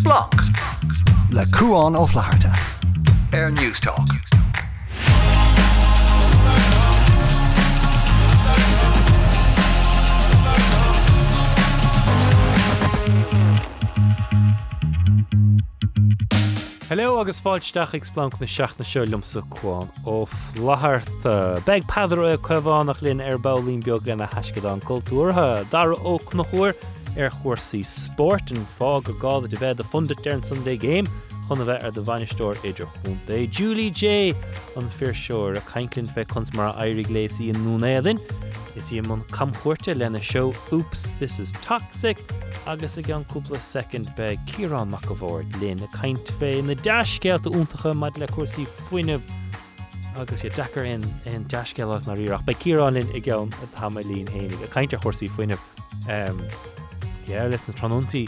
Splanc le cuaán ó flaharta. Air Newstalk. Hello agus fáilteach ag Splanc na seaachna seolumsa chuáin ó lethart beag pedar a cuimhánach linn ar bailín beag lena heiscad an cultúrtha dar ó nachhuiir ar chuirsaí sport an fág go gáda de bheith a funda dearn Sunday game. Chuna bheith ar do bhainisteir idir chunta. Julie J. an fear seoir a caiinlinn feh chun mar airí léí an núnéadin, Is í man camchuirte lena show Oops, this is toxic. Agus ag an cúpla second be Kirán mac bhór lin a caiint fé na deiscealt úntacha maid le cuasaí foioineh agus sé dechar in in deisceach na riach Bei Kiránlinn i gceann a tamlín hénig a caiinte chósaí foioineh leis na tróntaí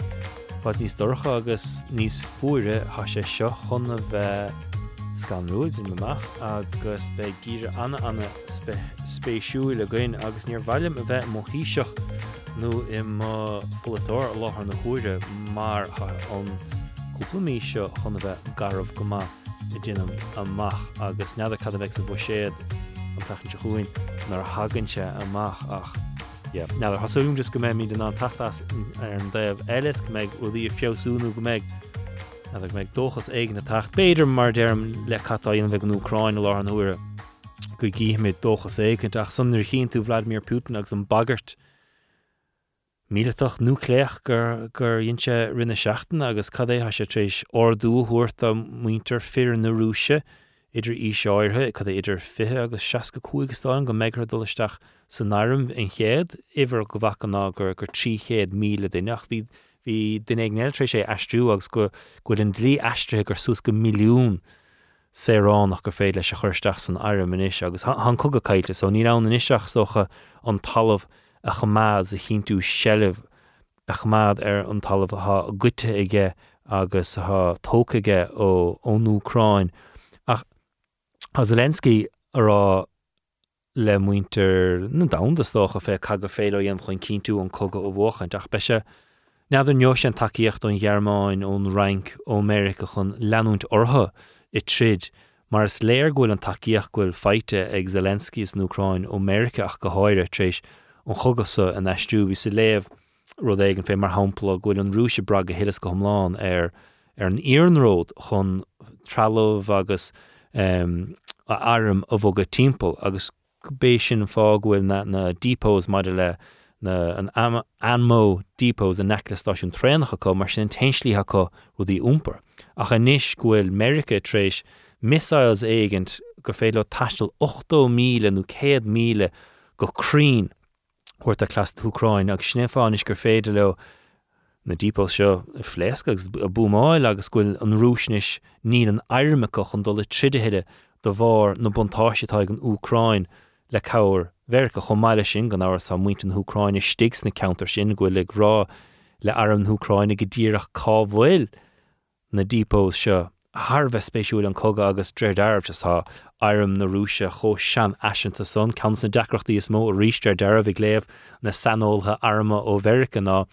bud níos docha agus níos fuire há sé seo chuna bheith gan ruúid in meach agus be gíre anna anna spéisiú le gain agus níor bhaim a bheith mo híiseach nó i folatóir a láthar na chuide mar an cúplamí seo chuna bheith garmh go i ddíanam amach agus nead cad bheith sa bh séad an tachan se chuin nar haganse amach ach Na hasúm just go mé mí den an tatas ar an déobh eiles go méid bhí fiosúnú go méid a bheith méid dochas éigen na tacht. Beidir mar derm le catáon bheith an Ucrain lá an uair go ggéimiid dochas éigent ach sannar chin tú Vladimir Putin agus an bagart. Míleach núléach gur gur dionse rinne seachtain agus cadé ha sé trééis orúhuairt a muinter fear na rúise idir í seirthe cad idir fithe agus 16 cuaigtáin go mégur dulaisteach san náirm in chéad ihar go bhachaná gur gur tríchéad míle bhí hí den ag neiltre sé eistú agus go go den dlí eistre gur sús go milliún sérán nach gur féile se chuirteach san air muis agus han cog caiite so ní an iseach socha an talamh a chamád a chin tú sellh a chamád ar an talamh ha gute ige agus tócaige ó ónúráin ach a Zelenski ará le muinter na damdastócha fé cag féile dhéon chuin cinú an cogad ó bhchaint ach beise Neadidir neo an takeíocht ón Gearmáin ón rank ó Amerika chun leanúnt ortha i trid, mar is léir ghfuil an takeíoch ghfuil feite ag Zelenskis nóráin ó Amerika ach go háire trééis an chugasa an eistú hí sa léamh rud éigen fé mar hapla ghfuil an rúise bra a hélas go thomláán ar ar an íarnród chun tralóh agus um, a arm a bhgad timppel agus bééis sin fághfuil na, na dípós maidir le na an anmó dípós a neclastáisiún trénacha go mar sin teinslíthe go rudí úmper. A cha níis gohfuil America trééis missiles éigent go féile taistal 8 míle nó 100 míle a clas Ucrain agus snéfáis gur féidir le na dípó seo i phléascagus a búmáil agus ghfuil an rúsnis ní an airrmaach an dul triideheide do bhar na buntáisitáid an Ucrain le cabhar Ver go chomáile sin gan áhar sa muoin Húráinine stigs na counter sin ghfuil le rá le arm Húráinine go ddíireach cáhfuil na dípós seo Harbheith spéisiúil an cogad agus dréirdarmh tá arm na rúise cho sean eisianta son. Can na decrochttaí is mó a ríiste deirh ag léamh na sanoltha arma ó Verica ná.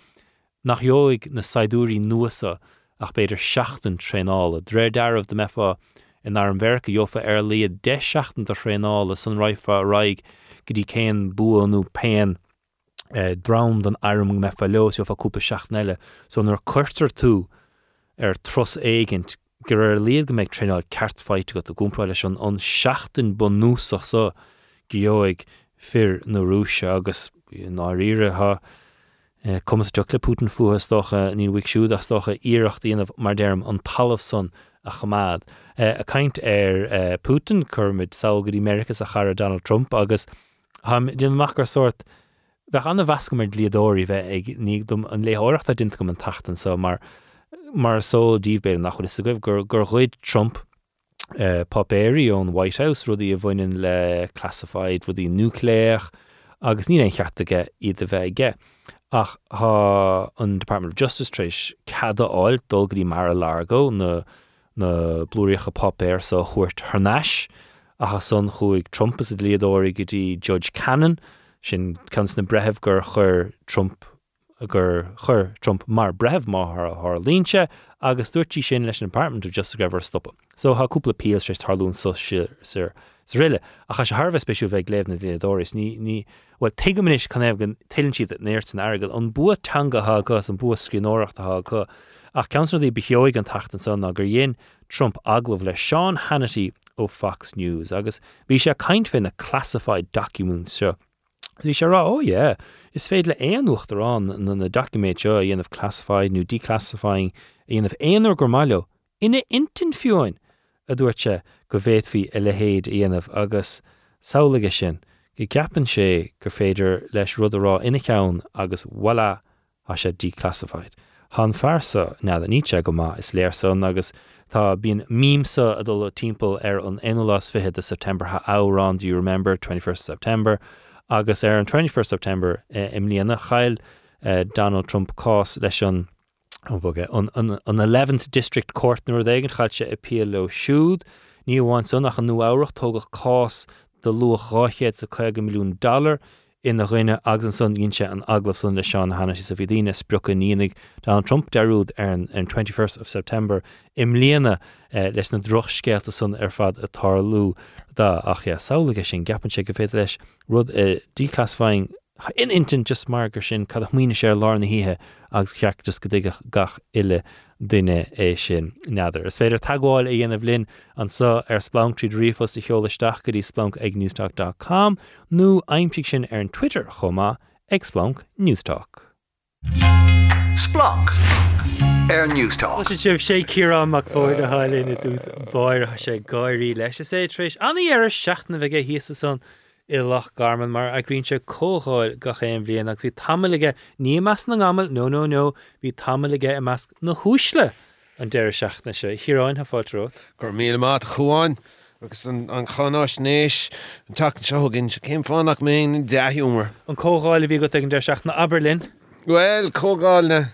Nach joig na saidúí nuasa ach beidir seaachtain tréála, dréir deirmh de mefa in ar an bhercha jofa ar líad de seaachtain a tréála san raifá raig go dtí céan buanú pein eh, dram an airm me fe leos fa cúpa seachneile, so nar chuirtar tú ar tros éigent gur ar líad go méid treáil ceartfeite go a gúmpráile an an seaachtain bonúsach sa geoig fir narúse agus náíre ha Comas jo le Putin fuas stocha ní bhicsúd a stocha íirecht íanamh mar derm an talamh son a chamaad. Uh, a kaint ar uh, Putin chumid saogad Amerikas a chara Donald Trump agus Dionach gur sort bheith anna bhesca mar líadóí bheith ag ní an léthireachta dint go an tatan so mar mar só díobhbéir nach is goibh gur gur Trump uh, papéirí ón White House rudí a bhainein le classified rudí nucléach agus ní éon cheartaige iad a bheith ge. Ach há an Department of Justice trééis cada áil dulgadí mar a largo na na blúíocha papéir sa chuirt thnáis, a son chuig Trumpas a líadóí go dtí Judge Cannon sin cans na bretheh gur chur Trump gur chur Trump mar breh má th línse agus dúirtí sin leis an apartment just grefhar stoppa. So ha cúpla píal sé tarlún so sir a cha se Harbh speisiú bheith léfna dóris ní ní bhil teimiis kann éh gan tilinn siad néirt an agad an bu teangatha gus an bu scríóireachtatá chu ach ceanna í beoig an tatan san a gur dhéon Trump aglah Seán Hannity ó Fox News. Agus bhí sé caiint fin na classified document seo. Bhí sé rá ó é, is féad le éonúcht arán na na document seo dhéanamh classified nó declassifying dhéanamh éonar gur maiile ina intin fiúin a dúirte go bhéadhí i lehéad dhéanamh agus saolaige sin go ceapan sé gur féidir leis rud ará ina ceann agus wala a sé declassified. Tá fearsa ná a níte go má is léir san agus Tá bíon mímsa a dul timppel ar an fihe de September ha árán do you remember? 21st September. Agus ar an 21st September eh, im líana chail eh, Donald Trump cás leis an an 11th District Court nuair d éigen i pí le siúd, ní bháin san nach an nu áirecht tógad cás de luach ráchéad sa 2 milliún dollar ina roiine agus san ínse an aglasan le seán hanna sa bhídíine sprucha nínig. Dá an Trump deúd ar an 21st of September. Im líana eh, leis na droch scéalta san ar fad atá lú dá ach saolaige sin gapan sé go féidir leis rud eh, díclasfáing in intin just mar gur sin cad muoine sé lána híthe agus ceach just go gach ile duine é sin neadidir. Is féidir tagháil i dhéanamh linn an sa ar Splanc tríd riomfos i cheolaisteach go dtí splank ag newstalk.com nó aimimpi sin ar an Twitter chomá ag splank Newstalk. Splanc ar Newstalk. sé sibh sé cirán mac fóid a hálína dús báir sé gaiirí leis sé tríéis aní ar seaachna bheith hí san i lech garman mar a grín se cóáil go chéim bblion agus bhí tamige ní meas na gamal nó nó nó hí tamige i meas na húsle an deir seachna se hiráin ha fáilrót. gur mí má chuáin agus an chanáis nééis an take seginn se céim fánach mé deúmar. An cóáil bhí go an deir seach na Aberlin. Well cógáilne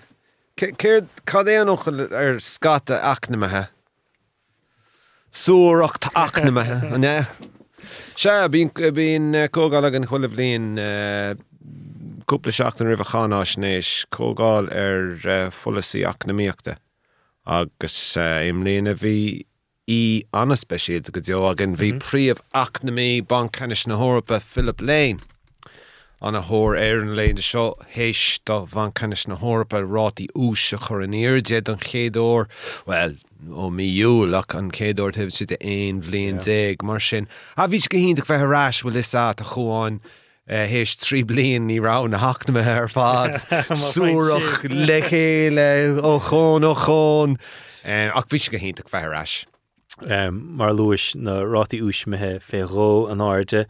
céir cad éanoch ar scata acnamathe. Súracht acnamathe an ne. Se bín bín cógáil an cholah líon cúpla seachtain rih chanáis nééis cógáil ar folaí acnamíochta agus im líana bhí í annaspéisiad go deo agin bhí príomh acnamí bancanis na hórappa Philip Lane. an a thór éar an léon seo hééis do bhan canis na hórappa rátí úse chur an éirdead an chédór well ó míúach an cédor tah si a éon bblion déag mar sin. A bhís go hín bheit ráis bhfuil is á a chuáin hééis trí blion ní rá na hana ar fád Súach le chéile ó chón ó chón ach bhís go hínta bheit ráis. Um, mar luis na rátaí úsmethe féró an áde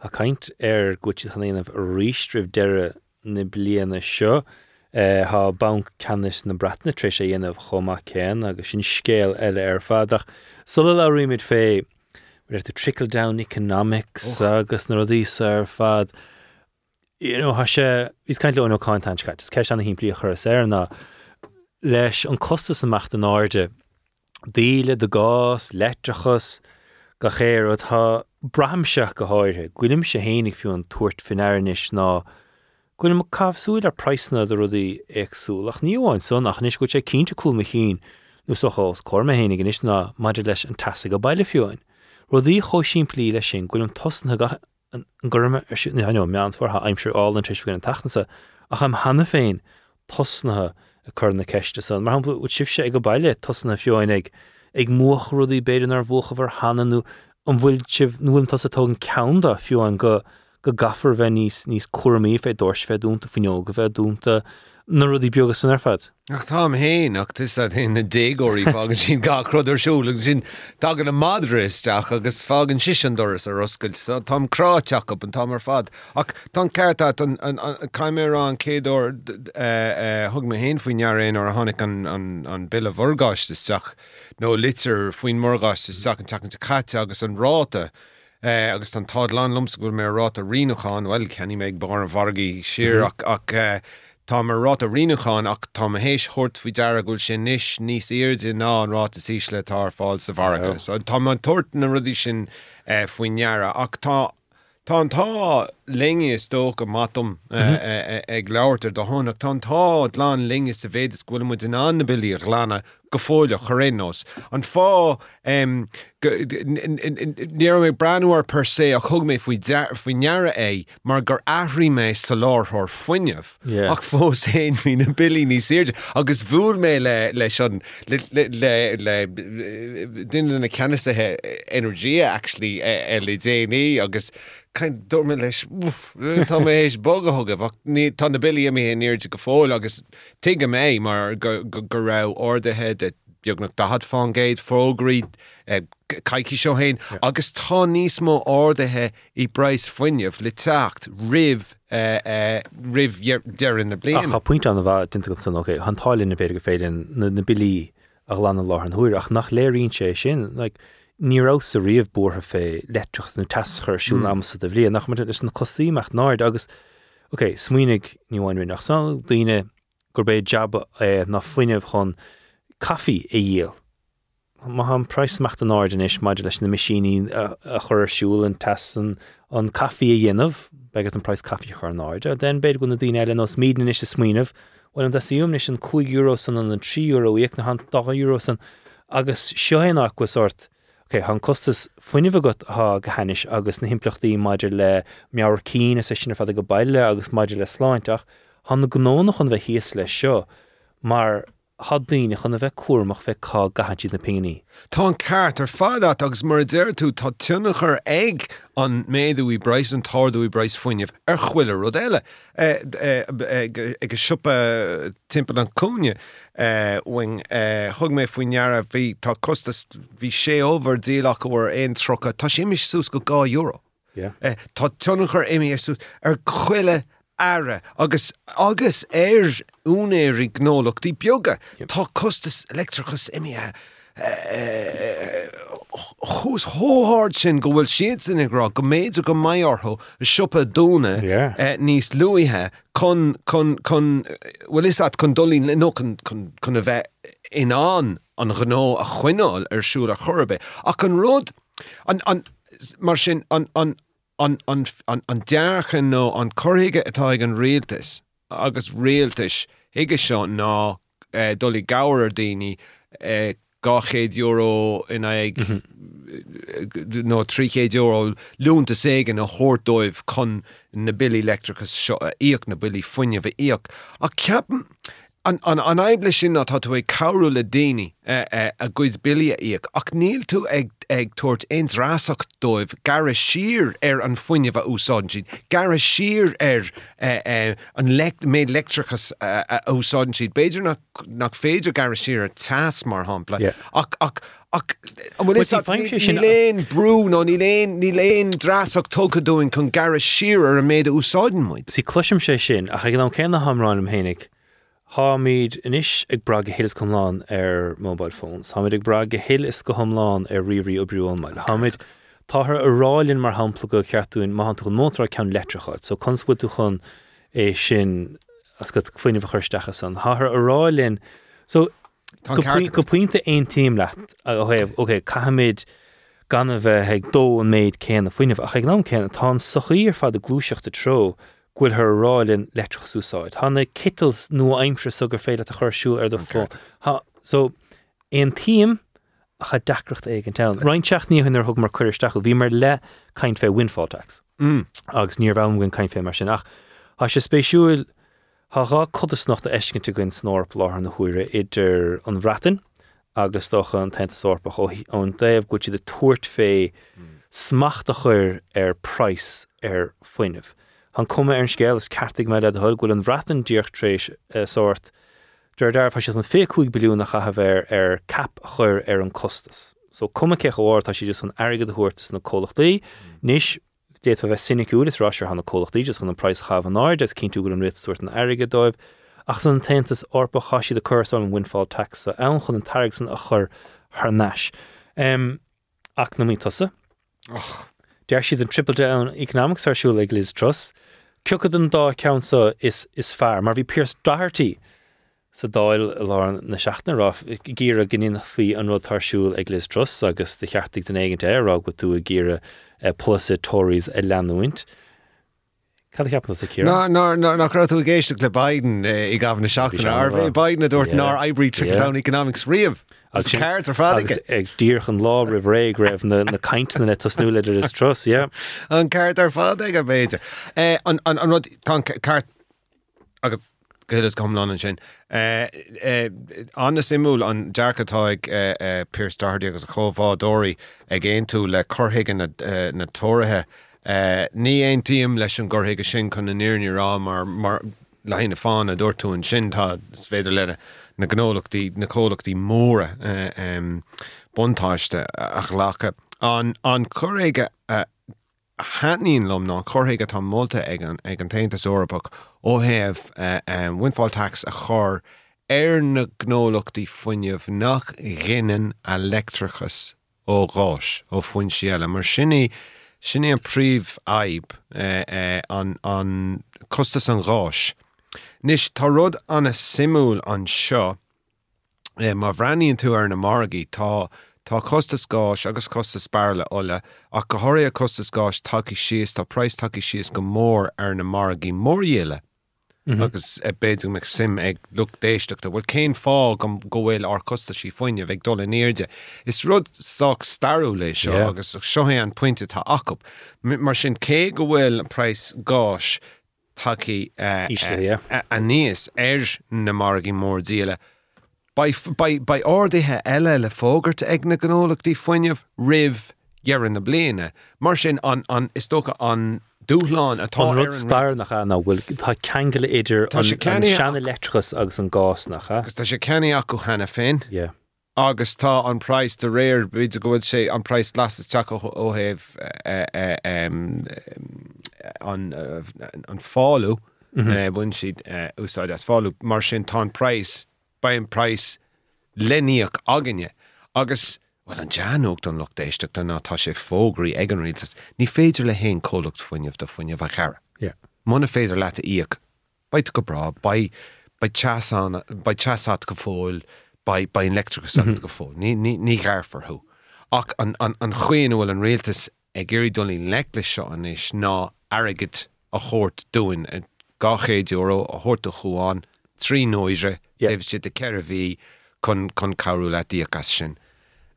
a kaint ar goiti chanéanamh rístrih deire na bliana seo. Eh, Há bank canis na bratna trí sé dhéanamh chomach céan agus sin scéal eile ar fadach. Sulla le riimiid fé ir tú trickle down economics oh. agus na rodís ar fad. You know, ha sé ís caiint le ó conintcait, ce an híimplí chur ar na leis an costa amach an áde. Díle de gás, letrachas, go chéir tá brahamseach go háirthe, Ghuiim sé hénig fiú an tuairt finéis ná Gwn mo cafsúil ar preisna a rudí agsúlach níháin son ach níos go sé cínte cool me chin nó sochás corma hénig ná maidir leis an tasa go bailile fiúin. Cho sin plí lei sin gúilm tosna an gurme ar si na mean for ha aimimsir an treisfuin an tanasa a féin tosnathe a na ceiste san mar hapla sib sé ag go bailile tosna fiúin ag ag muach rudí beidir ar bhuacha bhar hananú an bhfuil sibh nuan tas atá an ceanda go go gafar bheith níos níos cuaí fé dors fé dúnta faneoga bheith dúnta na rudí begus san ar fad. Ach tám héin ach tu hin na dégóí fágan sin gachrod arsúla sin dagan na madraisteach agus fágan sian doras a roscail sa tám kráteach op an tamar fad. ach tá ceirta caiimé an cédor thug me héin faoin nearéon ar a tháinig an bil a bhorgáisteach nó litir faoin mórgáisteach an takean caite agus an ráta. Uh, agus an tád lá lums gofuil mé rá a riúcháin bhfuil cenig méid bar an bhargaí siir ach, ach uh, Tá mar rá a riúcháin ach tá hééis chót fao deara goil sin níis níos irde ná an rá a sísle tá fáil sa bharga. So tá an tuairt na rudí sin uh, faoinheara ach tá Tá tá linge is sto go matom ag leirtar do tháinak tá tá láán linge sa bhéidir gohfuil mu in annabilí chlána go fóile chorénos. An fá ní mé breúir per sé a chug mé faoi neara é mar gur ahrí mé sa láthir foiineh Yeah. ach fós héin hí na bilí ní séirte agus bhúr mé le lei duine na ceanasathe energia actually le déanaí agus Kein dorme leis eh, Tá mé éis bog thugah ní tá na bilí mé níirte go fáil agus tuige mé mar go rah ordathe beagnach dahad fágéid fógraí eh, caiici seo héin agus tá níos mó ordathe í breis foiineh le techt rih eh, eh, rih dean na blian. cha puint an bh go san okay, hantáilinn na beidir go féidir na, bilí a lena lá an thuir ach nach léiríonn sé sin like, nírá sa riomh bortha fé letrach nó taschar siún mm. amsa a bhrí nach mar is na cosíach náid agus Ok, smuoinnig níháinú nach. Sá daine gur bé jab eh, na foiineh chun caí é dhéal. Má an preismecht an áin is maidir leis na misisií uh, uh, a a chur siúil an tesan an caí a dhéanamh begad an preis caí chu náid, a den beidir gona dtíine eile nos mídan is smuoineh, bhil an dasíúm is an 2 euro san an an 3 euro ag na han 10 euro san. Agus seohéach go sort. Ok, han costas foiineh got ha go agus na himplaachtaí maidir le meabhar cí a sinna fad go bailile agus maidir le sláintach, han na gnónach chun bheith híos le seo, mar haddaine chun a bheith cuamach bheith cá gahantíí na pinganí. Tá an ceart ar fádat agus mar déir tú tá tunachar ag an méadú í breis an táú í breis foiineh ar chhuiile rud eile eh, eh, eh, ag siúpa timp an cúne wing thug mé faoineara bhí tá costas bhí sé óhar díach bhar éon trocha tá sé mis sús go gá euro. Yeah. Eh, Tá tunachar imi ar chuile ara. Agus agus éir únéirí gnólach tí beoga Tá costas electrachas imi chus hóáard sin go bhfuil siad sin agrá go méid a go maiortho siúpa dúna eh, níos luíthe chun bhfuil is chun dolín le nó chun a bheith inán an ghnó a chuineáil ar siúla chorbe ach an rud an mar sin an an an an an an dearchan nó an choige atá ag an réaltas agus réaltas hiige seo ná eh, dulí gair daoine eh, gachéad euro in ag nó tríchéad euro lúnta ségan a thuirdóibh chun na bilí electricus seo a íoc na bilí foiine bheith íoc. A ceapan an, an, an eibble sin ná tá tú ag cabú le daine uh, uh, a gcuid bilí íoc ach níl tú ag ag tuairt éonrásach dóibh gar sir ar an foiineh a úsáin siad, gar sir ar uh, an méid uh, úsáin siad, beidir nach, féidir gar sir ar tas mar hapla ach ach ach bhfuil ní léon brú nó ní léon ní léon drásach tógadúin chun gar sir ar a méid a úsáin muid. Si cluisiim sé sin a chu an céna hamráin am hénig, Tá míad inis ag bra go hélas comláán ar mobile phones. Táid ag bra go héil is go homláán ar rií ó briúil meid. Táid táthir arálinn mar hapla go ceartúin má tú mótra cean so consfu tú chun é sin as go foioine chuirstecha san. Ththir arálinn so Tá go ceart puin- go puinte ein tíim leat a héh oké caiid gan a bheith ag dó an méid céan a foioineh a ag ná céan tá sochaí ar fad a glúiseach de tro ghfuil th rálinn letrach súsáid. Thna kitals nó aimimse so gur féile a chuirsú ar do fó. So éon tíim cha dacrocht ag an town. Reinteach ní hunnar thug mar chuirsteach bhí mar le caiint fé windfalltax. Mm. agus níor bhhain caiin fé mar sin ach Tá sé spéisiúil Tá rá chudas nach a eiscinnte gon snórp láth na chuire idir an bhreatain agus docha an teint sórpa ón déobh go si de tuairt fé smacht a chur ar price ar. Han komme ar an scéil is cartig me le thuil goil an bhreatain díochtrééis sort. Dúir dar fa si an fé chuig bilún nach a bhéir ar cap a chur ar an costas. So cum ce óir tá si just an airgad thuirtas na cólachtaí, níis déit bheith sinnicú is ráir hanna cólachtaí just chun an price chah an áir, des cinn tú go an réúirt an airige dóibh, ach san tentas orpa chaisi de chuá an windfall tax a an chun an tarig san a chur th neis. Um, ach na mí tusa, Deir siad an triple down economics arsú le Liz Truss, Cucad an dá ceansa is, is fear, mar bhí Pearse Doherty sa dáil lá na seaachna rá. Gíra ginin fao an rud tarsúil ag lis tros agus de cheartig den éigen érá go tú a gíre plusa Tories a leanúint. Cad cheapna sa círa? nach ra tú géiste le Biden eh, i gafna seachtain ar bh Biden a dúirt ná Ibrí Tricktown Economics riamh. Ceart ar fádig. ag ddíorchan lá rih ré raibh na na caiintna le tasnúile is tros, yeah. An ceart ar fádig a béidir. Eh, An an rud ceart agus golas gomlá an sin. Anna simú an dearcatáid Pier Stardi agus a chomhdádóí ag géon tú le chothaige na tóirithe. Ní éon tíam leis an gothaige sin chun na níirní rá mar lehéna fáin a dúirtú an sintá féidir leile na gnólachttaí na cólachttaí móra eh, buntáiste eh, ach lecha. An an choréige eh, háníín lom ná chothaige tá molta ag an ag an taintas Orpach ó heh windfall tax a chur ar na gnólachtaí foiineh nach rinnen electrachas ó ráis ó foin siile mar sinní sinné an príomh aib an an costas an ráis. Nis tá rud anna simúil an seo má bhreíonn tú ar na margaí tá Tá costas gáis agus costa spála óla ach go thoir a costas gáis take sios tá preis take sios go mór ar na margaí mórhéile. Mhm. agus e béidir me sim ag lu déisteachta bhfuil céim fá go gohfuil ar costa sí foiine bheith dola néirde. Is rud soach starú lei seo agus seohé an pointinte tá acu. mar sin cé go bhfuil an gáis take uh, Ísle, uh, yeah. a níos ar na margaí mór díile. Ba ádaithe eile le fógart ag na gnólachtaí foiineh rih jearan na bliana. Mar sin an an istócha an dúláán atá rud an nach na bhfuil tá ceangaile idir an sé an ceannaí- seanna electrachas agus an gás nach agus tá sé ceanna acu hena féin. yeah. Agus tá an price de réir bid gohfuil sé an price las teach ó heh an fáú bhain siad úsáid as fáú mar sin tá price ba an price leníoach aganne agus Well an deanúcht an lochtéisteach na tá sé fógraí rialtas, ní féidir le hén cólacht foiineh do foiineh a cheara. Yeah. Mna féidir leta íag. Bait go bra, ba teasát go fóil ba electricus go fó. ní ní garfarthú. Ach an an- an chuoin bhfuil an réaltas ag géirí dolí lecle seo an is ná agad a chót dúin a gachéad euro a chóta chuáin trí nóire Yeah. déh si de bhí chun chun carú le díachas sin.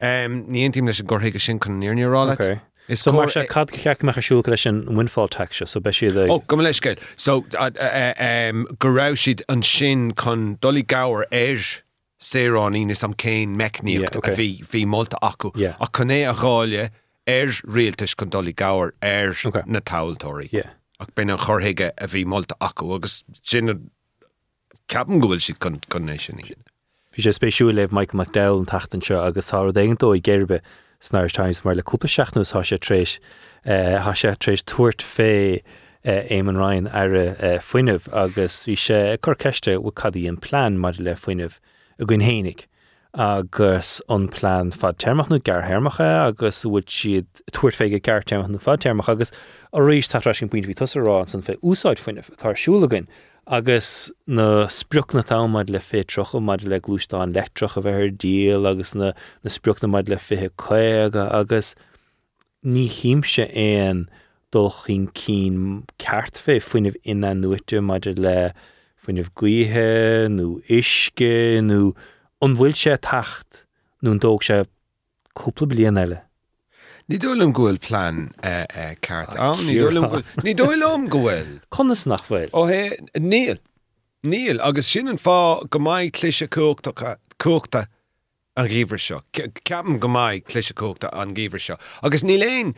Um, ní intim leis an gorthaige sin chun níornírála. Okay. Is So mar se cad cheach mecha siúil leis an windfall tax se, so be si Ó go leis céil. So uh, uh, um, go raibh siad an sin chun dolí gair éir sérán ínas am céin meicníocht a bhí bhí molta acu. A chuné a gáile ar réaltas chun dolí gair ar na táiltóirí. Yeah. Ach ben an chorthaige a bhí molta acu agus sin ceapan gohfuil siad chun connééis sin. Bhí sé spéisiú leh Michael McDowell an tatan seo agus tá dagan dó i ggéirbe snáir Times mar le cúpa seaachnús há sé trééis eh, há sé trééis tuairt fé eh, Eamon Ryan ar a eh, foiinemh agus bhí sé chu ceiste bh cadí an plán mar le foiinemh a gin hénig. agus an plán fad termachnú garhermacha agus bhfuil siad tuairt féige gar termachnú fad termach agus a rééis tá sin buint hí tosará san fé úsáid foiineh tarsúlagain agus na spruch na támaid le fé trocha maid le glúán letroch a bheit díal agus na na spruch na maid le fithe chuige agus ní híimse éon dul chin cí ceart fé foiinemh ina nuite maidir le foiinemh gluthe nó isce nó an bhfuil sé tacht nó dóg sé cúpla blion eile. Ní dúlam gohfuil plán uh, ceart ní dúlam gohfuil- ní dúlam gohfuil. Conas nach bhfuil. ó hé níl níl agus sin an fá go maiid cliise cuachta an ghíomhar seo Ce- ceapan go maiid cliise cuachta an ghíomhar seo agus ní léon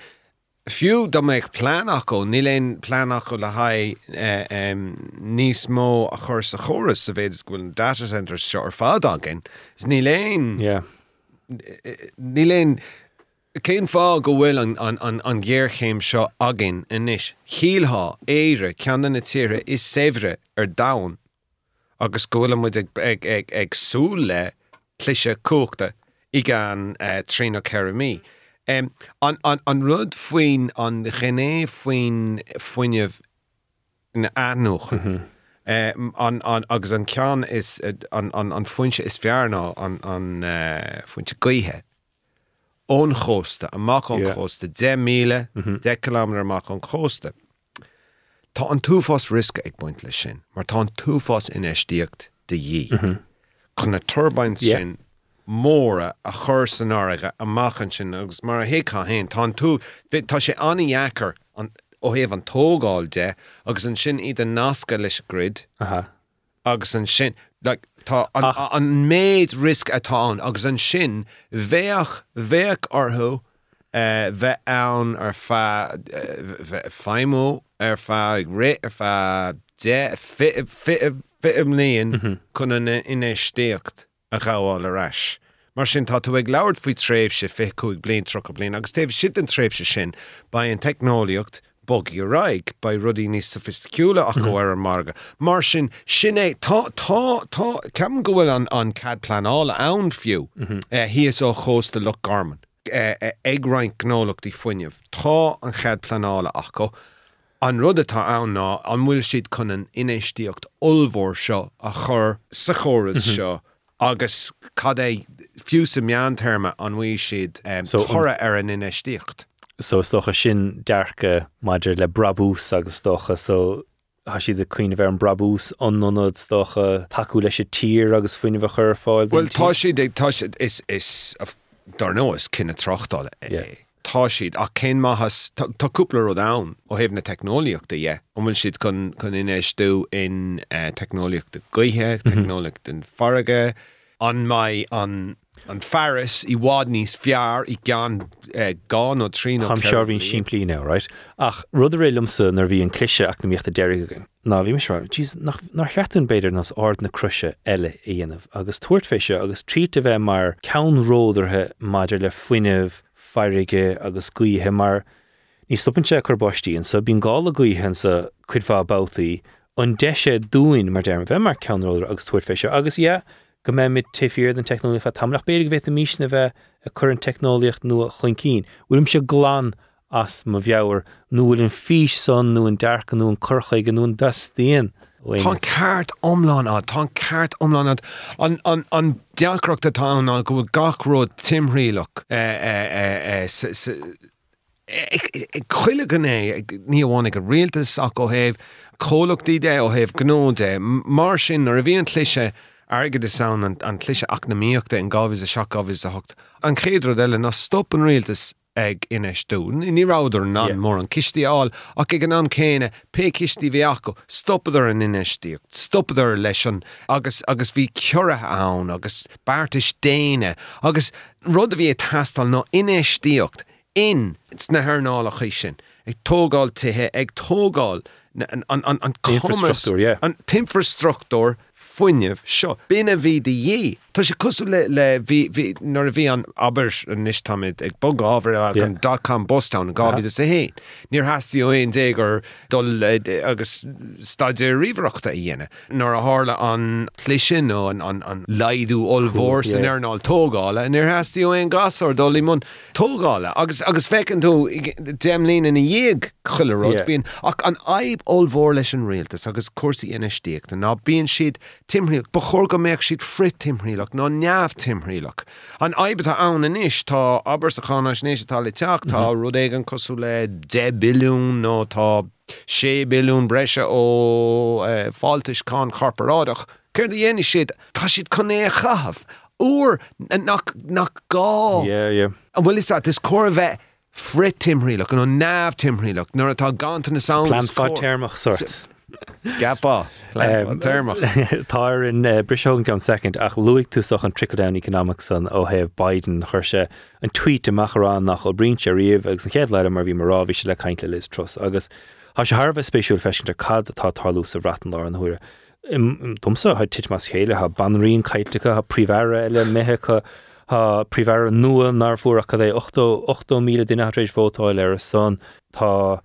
fiú do méid plánach go ní léon plánach go le haid eh, níos mó a chur sa choras sa bhéidir gohfuil data center seo ar fád agin is ní léon Yeah. ní léon céim fá go bhfuil an, ggéirchéim seo agin inis. Chíalá éire ceanan na tíre is séhre ar dain agus gohfuil mu ag, ag, ag, ag sú le cliise cuachta i gan uh, trína ceirmí. Um, an, an, an rud faoin an gné faoin foiineh na anúchan. Eh, an, an, agus an cean is eh, an, an, an foiinte is fearná an, an uh, foiinte gaithe ón chósta amach an chósta 10 míle 10 km amach an chósta. Tá an túfás risca ag buint lei sin, mar tá an túfás in éistíocht de dhí. chun na turbine sin móra a chur san áige amachchan sin agus mar a héá héin tá tú bit- tá sé anheachar an ó héobh an tógáil de agus an sin iad an nasca leis grid. Agus an sin like, tá an, an méid risk atá agus an sin bhéach bhéach orthú uh, bheith ann ar fa uh, bheith feimú ar fa ré ar fa de fi fi fiim líon chun inéistéocht a chaáil areis. Mar sin tá tú ag leabhart faoi tréimh se chuig blion tro a blion, agus téh si an tréimh se sin ba an technoliaocht bogí raig ba rudí níos sofisticúla ach mhm. go ar marga. Mar sin sin é tá tá tá ceam gohfuil an an cad planála ann fiú mhm. eh, hí is ó chósta le garman. Eh, eh, ag rein gnólachtaí foiineh tá an chead planála go an rud atá ann ná an bhfuil siad chun an inéistíocht olmhór seo a chur sa choras mhm. seo agus cad é fiú sa meanterme an bhí siad um, So, thora ar an inéistíocht. So stocha sin dearcha maidir le brabús agus stocha so ha siad a cuioine bhar an brabús annonad stocha taú leis tír agus foioine bh chur fáil Well tá siad tá is is dar nó is cinenne trochtáile Yeah. é. Tá siad a cén maithas táúpla ru dam ó hebh na technoliaachta é. bhfuil siad chun chun inéisú in uh, technoliaachta den farige, an mai an an ferris i bhád níos fear i gan uh, gan ó trí Ham seir hín right? Ach rud nar bhí an cliise ach na míochtta deirigin. ná bhí me nach cheún beidir nas ard na cruise eile agus tuairtfeise agus trí a bheith mar ceanródarthe le feirige agus cuithe mar ní stoppinse chubáistíín sa bín gála gaithen sa chuidfá bbátaí an deise dúin mar derm bheith mar ceanródar agus tuairtfeise agus é go mé mit tifiir den technolí fa tamlach beidir bheith a míisna bheith a chur an technoliaocht nu a chuincín. Se glán as má bheabhar nuúil an fís san nó an dearcha nó an churchaig an nó an. Tá ceart omláán á tá ceart omláán an, an, an deacrocht atá an go bhfuil gachród timhrílach eh, eh, eh, chuile ganné ní bháinnig go rialtas ach ó héh cholachtaí dé ó héh gnódé mar sin ar a bhíon cliise agad is san an, cliise acnamíochtta an gáhís a seaáhís a hocht. An chéadro eile ná stop rialtas ag inéisún. I níráidir ná Yeah. mór an cisteáil ach ag an an céine pe cistí bhí acu stoppadidir an inéistíocht, stoppadidir leis an agus agus bhí ceorathe ann agus bartis déine agus rud a bhí tastal nó inéistíocht in sna thnála chu sin ag tógáil tuthe ag tógáil an, an, an, an commerce- Infrastructúr, yeah. an infrastructúr foiineh seo bína bhí de dhé. Tá sé cosú le le nuair a bhí an aber an níostamid ag bog ábhar ag an dacam Boston gáhí a sé hé. Níor hasí ó éon dégur dul eh, d- agus staidir riomhreachta i dhéine. Nuair a hála an cclisin ó an, leidú olmhór san airnáil tógála, níor hasí ó éon gasar dul í mun tógála. agus agus fecinn tú déimlín in dhéag chuileród bíon ach an aib olmhór leis an réaltas agus cuasaí inistíocht a ná bíon siad timhríach ba chóir go méid siad frit timhríach ná neamh timhríach. An aibetá ann inis tá aber sa chana snééistá le teach tá rud éig an cosú le 10 bilún nó tá sé bilún breise ó eh, fáiltis cá corporádach. Cir de dhéana siad tá siad chuné chahabh. Úr nach gá. Yeah, yeah. An bhfuil is is cóir bheith frit timhríach an náb timhríach nuair atá gananta na sound. Plan fá termach sort. Gapá Um, termach. Tá in uh, Brishogan gan second ach luigh túach an trickledown economics san ó heh Biden chuirse an tweet amachrán nach ó brise riomh agus an chéad leile mar bhí marrá bhí se le caiintle lis tros agus Tá sé Harbh spéisiú fesin ar cad atá talú sa ratan lá an thuire. Dumsa ha tit mas chéile ha banríon caiitecha ha príhre eile methecha ha príhre nua nar fuach é 8 mí duine rééis fótáil ar a son tá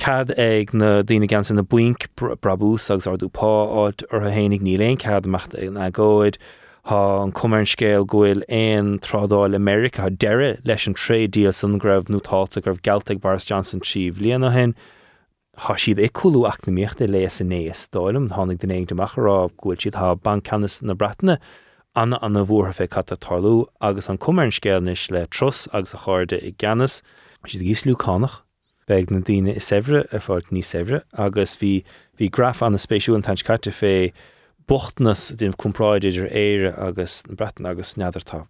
cad ag na dtíine gan san na buink br- brabús agus ardú pá áid ar a hénig ní léon cad mecht na ggóid há an cumar scéil gohfuil éon trádáil America deire leis an tré díal san greibh nótáta gur galteag Boris Johnson tríomh líana hen. Há siad é coolú ach na míochtta le san néos stáilm tháinig den éing deachrá ghfuil siad há bancanas na bretna anna anna bhórtha fé cat tarlú agus an cumarin scéalnis le tros agus a cháirde i gceannas siad gís lúcánach beag na daine is séhre a fáilt ní séhre agus bhí hí graf an na spéisiú an tan caite fé bochtnas den compráid idir éire agus bretan agus neadartá.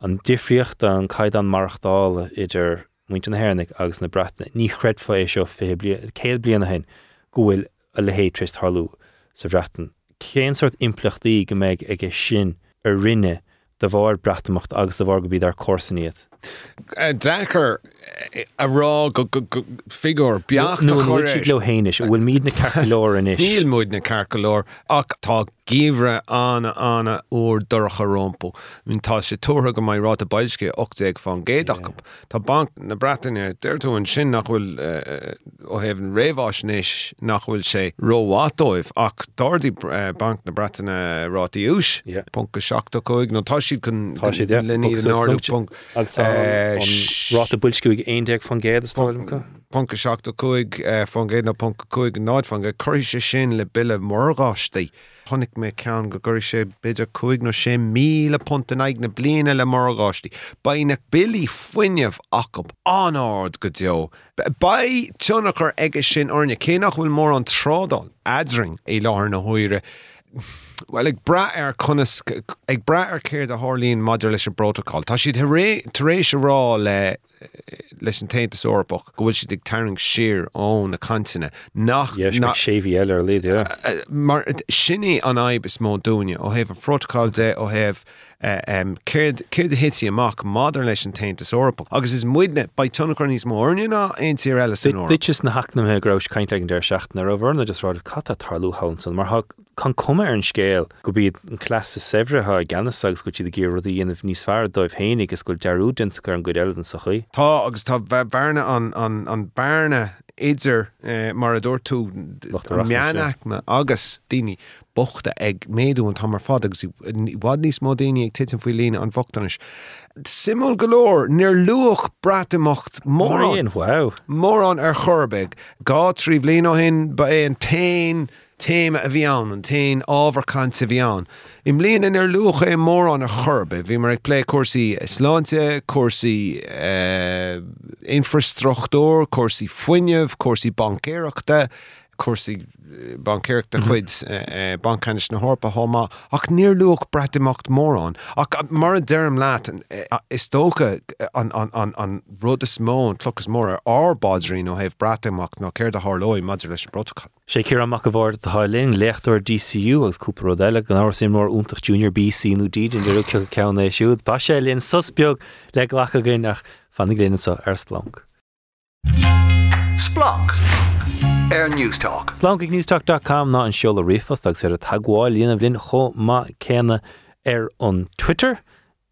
An difriocht an caiid an marachtála idir muint an hénig agus na bretna ní chredfa é seo fé céad blianana hen gohfuil a le hétrist Harlú sa bhretan. Céan sort implachtaí go méid ag sin ar rinne de bhhar bretamocht agus de bhar go bíad ar cósaníiad. Eh, Dechar eh, a rá go figur beach le bhfuil míad na ceir in is. Níl muid na carcolór ach tá gíomre anna anna úr docha rompu. Mn tá sé tútha go mai rá a bailske 8 fan géach. Tá bank na bretainine deirú an sin nach bhfuil eh, ó heh an réhhaisnéis nach bhfuil sé róhádóibh ach dardí bank na bretainine rátíúis Pca seachta chuig. Nó tá siad chun le ní an ráta builscuig aondeag fan géad stáilmcha. Pca seachta chuig fan géad na pca chuig náid fan go chuir sé sin le bille mórgáistí. Honnig mé cean go gur sé beidir chuig nó sé míle ponta ag na bliana le margáistí. Ba na bilí foiineh acham anáard go deo. Ba tunach chu aige sin orne bhfuil mór an trádal adring é láthir na thuire. Well ag bra ar chunas ag bra ar céir a hálíonn maidir leis an protocol. Tá siad taréis rá le leis an taint ópach, go bhfuil si ag teing sir ón na cantainine nach séhí eile ar líad mar sinné an aib is mó dúine ó heh protocol de ó heh uh, um, céir a hití amach madidir leis an taint ópach. agus is muidne ba tunnachar níos mórna ein si eile san. Ditis na hanam grous caiint an deir seach na bhharna just rád cat tarlú hásan mar kann komme ar an scéil go bíad an classe sevretha gannasagus go si gé rudí dhéanamh níos fear dóibh hénig gus goil deúdint chu an go an sa chuí. Tá agus tá bhena an berne idir mar a dúir tú meannach me agus daoine bochta ag méadú an tamar fad agus bhd níos mó daine ag titan faoi lína an bhachttanis. Simú golóir níor luach bratamocht mór wow. mór an ar chorbeig gá trí ó hin ba é an tain téime a bhíán an tain ábharcant sa bhíán. Im líanaan ar er lucha é mór an er a churbe, bhí mar er ag lé cuasaí sláinte, cuasaí uh, eh, infrastruchtúr, cuasaí foiineh, cuasaí bancéireachta, cuasaí bancéireachta chuid bancanis na hhorpa háma ach níor luach bretimacht mórrán. ach uh, mar an deirm leat uh, uh, is tócha an rud is mó tluchas mór ábádrín ó heh bretimacht ná céir a hálóid maidir leis brotocha. sé cé amach bhhar a hálín lechtúir DCU agus cúpla eile an áir sin mór úntaach Junior BC nó díd in ru ceanna siúd, Ba sé líon susbeog le lecha gaiach fannig léanaá ar Splanc. Splanc. Air Newstalk. Splank newstalk.com ná an seola rifas agus ar a tagháil líanamh linn cho má céna ar an Twitter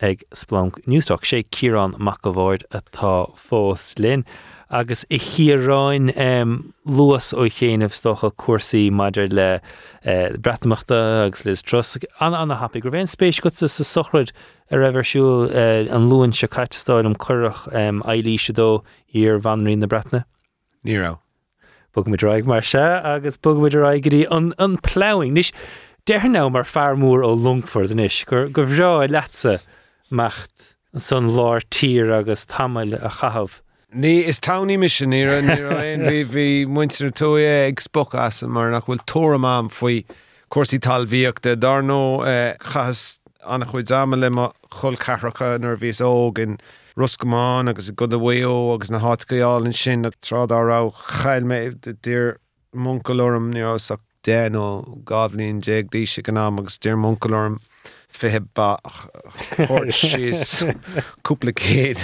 ag Splanc Newstalk sé Kirán mac go bhhaid atá fós linn. agus i chiaráin um, luas ó chéanamh stocha cuasaí maidir le uh, bretamachta agus lis tros an anna happy gur bhéon spéis go sa sochrid a raibharsúil uh, an luúin se caiitestáil am churach um, élí sedó ar vanraín na bretna. Nírá. Bug me draig mar se agus bug me raigurí an, an plouing. Nis dearná mar fearmúr ó Lungford inis gur go bhrá letse mecht an son lár tír agus tamil a chahabh. Ní is tauní misisiníra bhí bhí muintear tú ag spocas mar nach bhfuil tóramám faoi cuasí talhíoachta dar nó chas anna chuid dáama le eh, chul cehracha nar bhís ógin ruscamáin agus go bhhéo agus na hátcaáil sin ag trádárá chail mé dtír muncalóm níosach dé nó gáblíonn déag dí se gan ná agus tíir muncalóm. fithe síos cúpla céad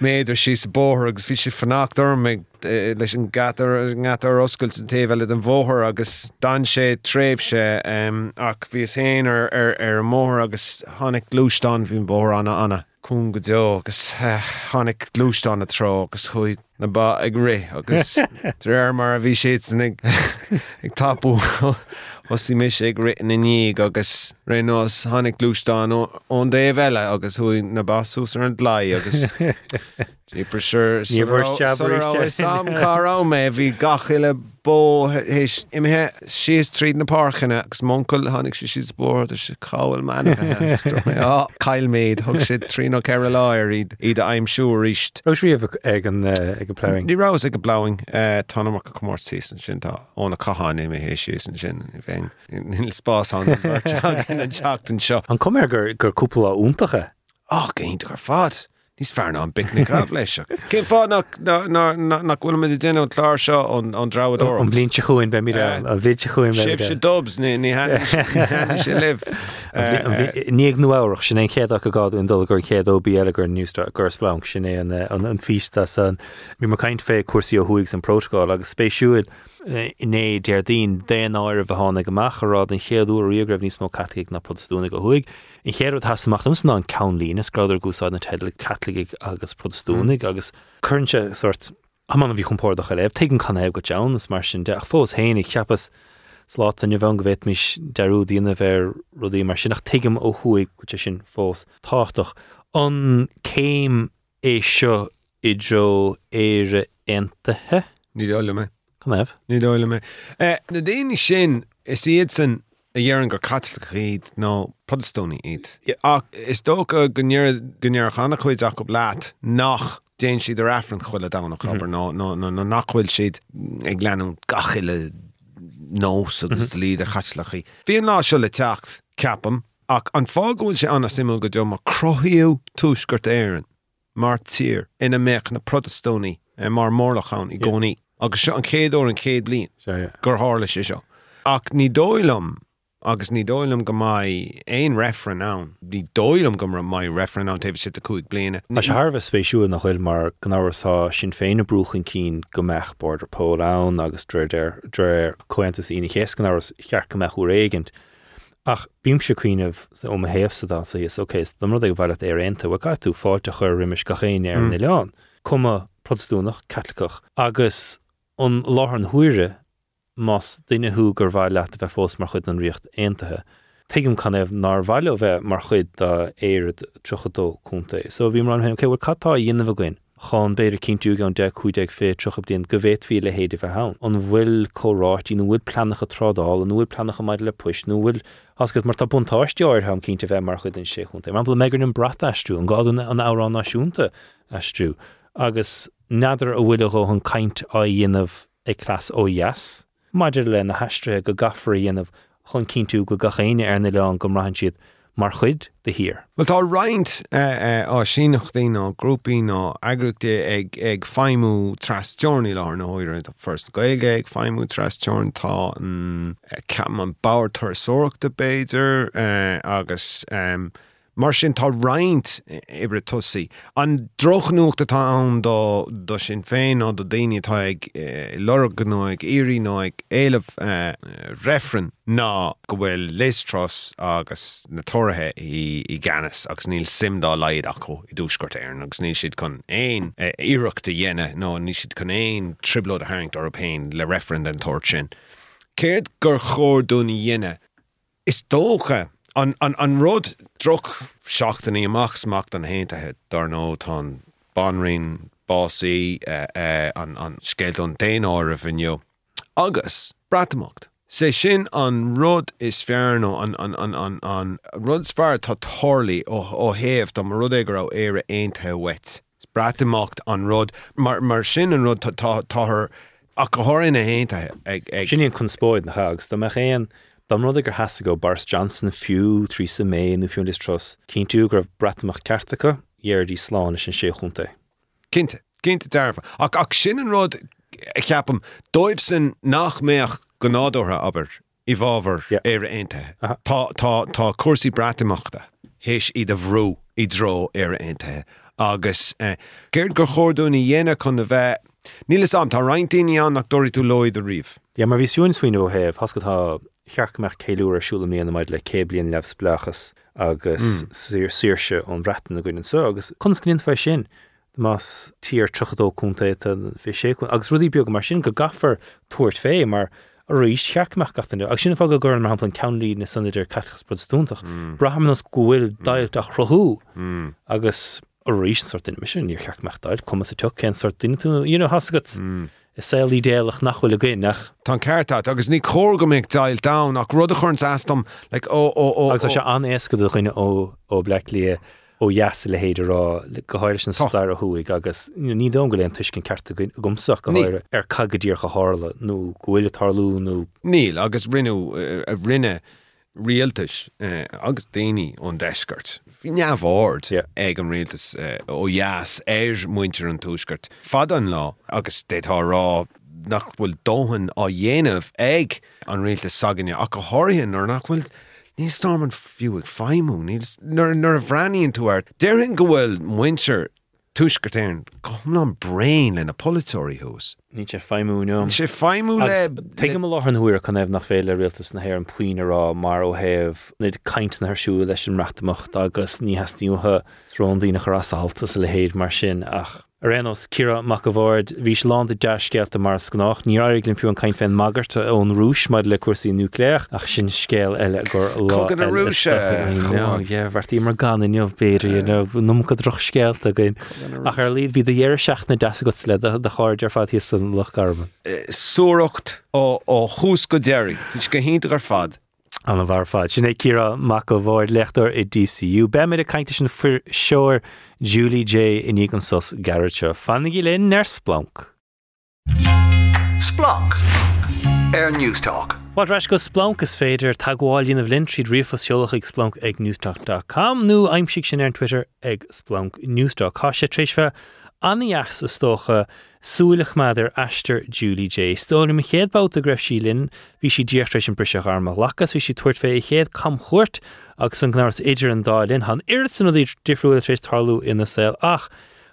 méidir síos bóthir agus bhí si fanachtar me eh, leis an gatar ngatar oscail an taobhile an bmhthir agus dan sé tréimh sé ach bhíos héin ar ar mór agus tháinig glúán bhín bhór anna anna. Chun go deo agus tháinig eh, glúán a tro agus chuig na ba ag ré agus réir mar a bhí sé ag tapú Hosí mis ag ritan in níag agus réós hánig lúán ón dé bheile agus thuí na basús ar an lei agus Díper Ní bhfuir teabair sam carrá mé bhí gachiile bó imethe sios tríd na páchanna agus mcail hánig sé si spór a se cáil ah, man caiil méid thug sé trí nó ce láir iad iad a aimim siú ríist. Ros riomh ag an ag go pléing. Nírá ag go blaing tanach go cummórtí san sin tá ónna caáin mé hééis sé san sin bhéin le spás an teachtain seo. An cum gur gur cúpla úntacha. Ach géint gur fad. Nís fearna an bicnic ah leis. Cé fá nachhfuil me déanú chláir seo an drad An blinte chuin be mí a bhlíte chuin Sib se dobs ní ní sé liv. Níag nu áireach sin é chéad go gáú an dul gur chéad ó bí eile gur newstra gur Splanc sin é an fista san mí mar caiint fé cuasí ó thuig an prótáil agus spéisiúid iné déir dín déan áir a bhánna go machrád an chéadú riomh níos mó catlaigh na protestúna go thuig. I chéad hasachtam ná an canlín is gráidir gúsáid na tedal catlaigh agus protestúnig mm. agus chunse sort man bhí chumpórdach a léh te kann éh go teannas mar sin deach fós héananig cheappas slá an bhe go bhéit mis deú díana bhéir rudí mar sin nach tuigem ó chuig go sin fós táach an céim é seo i dro éire entathe? Ní deile me. Can éh? Ní deile me. Na déanaine sin is iad san a dhéaran gur catlacha iad nó protestóí iad. ach is dó go gnéar chana chuid ach go blaat nach déan siad ar affran chuile dánach aber nó nó nachhfuil siad ag leanú gachiile nós agus líad a chatlachaí. Bhíon lá seo le techt ceapam ach an fágóil sé anna simú go do mar croíú túisgurt éan mar tír ina méach na protestóí mar mórlachán i gcóí. Agus seo an céadú an céad blin gur hála sé seo. Ach ní dóilem agus ní dóilem go mai éon referen ná. Ní dóilem go mar mai referen an tah si a cuaig bliana. Tá sé Harbh spéisiú nach chuil mar gnáhasá sin féinna brúchan cín go meach border pó an agus dréir dréir chuantas ina chéas gan áras chear go meachú régant. Ach bím se cuioineh ó a héamhsadá sa is okéis, dom ag bhile ar rénta bh cai tú fáte chur riimiis go chéine ar na hmm. leán. Cuma protestúnach catlaach agus an láthan thuire más duine thu gur bhhaile leat bheith fós mar chud an riocht aaithe. Tuigem kann éh nar bhaile bheith mar chud de éad trochadó chunta. So bhí mar an hen céhfuil catá dionanamh goin. Cháin beidir cinú an de chuideag fé trocha díon go bhéit fi le héidir bheith hán. An bhfuil choráit í bhfuil planacha trádáil an bhfuil planacha maidid le puis nó bhfuil asgus mar tá buntáisteir ham cinnta bheith mar chud in sé chunta. Man megur an brat eistú an gáúna an árán eistú. agus nadidir a bhfuile go an caiint á dhéanamh ag clas ó yes. Maidir le na heistre go gafarí dhéanamh chun cinú go gachéine ar na leán go rahan siad mar chud de hir. Well tá reinint á sinachtaí ná grúpaí ná agrúte ag ag feimú trasteorní lá na háir first goige ag feimú trasteorn tá an ceam an báirtar sóachta béidir agus um, mar sin tá reinint ibre tosaí. An drochnúcht atá an do sin féin á do daine tá ag eh, leganóig irí nóig éileh eh, referen ná go bhfuil listras agus na torathe i, i ganas agus níl simdá leid acu i dúscot éan agus ní siad chun éon eh, iireachta dhéine nó ní siad chun éon tribló a haingt or a pein le referen den toir sin. Céird gur chóir dhéine is dócha an, an, an rud droch seachtain í amachsmacht an héintethe dar nó tá banrin básaí uh, uh, an, an scéil an déáir a bhineo. Agus bratamocht. sé sin an rud is fearno an, an, an, an, an rudsfar tá tholí ó, héamh do rud égur á éire aonthe wet. Bratamocht an rud mar, mar sin an rud táthir a go háirn a héntathe ag, ag Sin chun spóid na hagus, Tá me chéan Dam rud gur er has go Boris Johnson fiú trí sa mé fiún is tros, cinn tú gur bratach ceartacha dhéir dí sláán sin sé chunta. Kinte, Kinte darfa. Ach ach sin an rud eh, ceapam dóibh san nach méach go aber i bháhar ar aontathe. Uh-huh. Tá cuasaí brataachta héis iad a bhrú i dro ar aontathe agus eh, céir gur chóirún i dhéine chun a bheith Nílas am tá reintíine an nach doirí tú loid a riomh. Ja mar visún swinú ó heh hascatá chearcmeach céúr a siúla míana maid le céblion lefs blachas agus mm. sir sirse ón bretan a gine so agus chunscinn fe sin más tír trochadó chunta fi sé agus rudí beag mar sin go gafar tuairt fé mar ríéis cheachach gatain. Ag sinna fág gur an haplan na san idir cachas brudstúntaach. Mm. Braham nas gohfuil mm. dailt a chrothú. Agus a ríéis sortin mission níor cheachachtáid cum sa tu cén sortin tú you know, saoí déalach nachhfuil a gaiach Tá ceirtá agus ní chóir go méid dail da ach rud a chun astam le ó ó agus se an éasca do chuine ó ó Blacklí ó jaasa le héidir rá goáir an stair a thuig agus ní dom go leon tuiscin certa gomsach go Ní. háir ar cagadíor go hála nó gohfuile tarlú nó Níl agus rinne a rinne rialtas agus daoine ón deisgurt. Bhí neamhhard ag an rialtas eh, ó jaas éir muintear an túisgurt. Fad an lá agus détá rá nach bhfuil dóhan á dhéanamh ag an rialtas saganne a go háiríonn ar nach bhfuil níos tám an fiúigh feimú níos nar a bhreíonn tú ar Deirn go bhfuil muintear túisgurtéirn gom an brain lena politóí hús. ní sé feimúneom. sé feimú le Te go láth an thuair chu éh nach féile rialtas na hir an puoinerá mar ó heh nid caiint na siú leis an ratamach agus ní heíúthe tróndaí nach rasáaltas le héad mar sin ach. Rénos Kira mac a bhd hís lá de deiscealt a mar sgnách, ní aiglinn fiú an caiin féin ón rúis maid le cuasaí nucléach ach sin scéal eile gur lá Cogan a eile rúis, eh, bhartí mar gan in neomh béidir num go droch scéalt a gin. Ach ar líad hí de dhéar seach na de go le de cháir ar fad hí san lech garman. súracht ó chús go déirí, Bhís go ar fad. An a bhar fad. Sinné cira mac go bhir lechttar i DCU. Be mé a caiinte sin fur seoir Julie J in an sos garrate. Fannig linn ner splank. Splunk. Air News Talk. Wat reis go splank is féidir tagháilíon a bhlinn tríd rifos seolach ag splank ag newstalk.com nó aimimsig sin ar an Twitter ag splank newstalk. Tá sé tréisfe anías is tócha súlach meidir Ashtar Julie Jay. Stóir me chéadbát a greibh sílinn, hí si ddíochtrééis an brise armach lachas, hí si tuairt fé chéad cam chuirt agus an gnáirs idir an dálinn han irid san í difriúil trééis tarlú ina sel ach.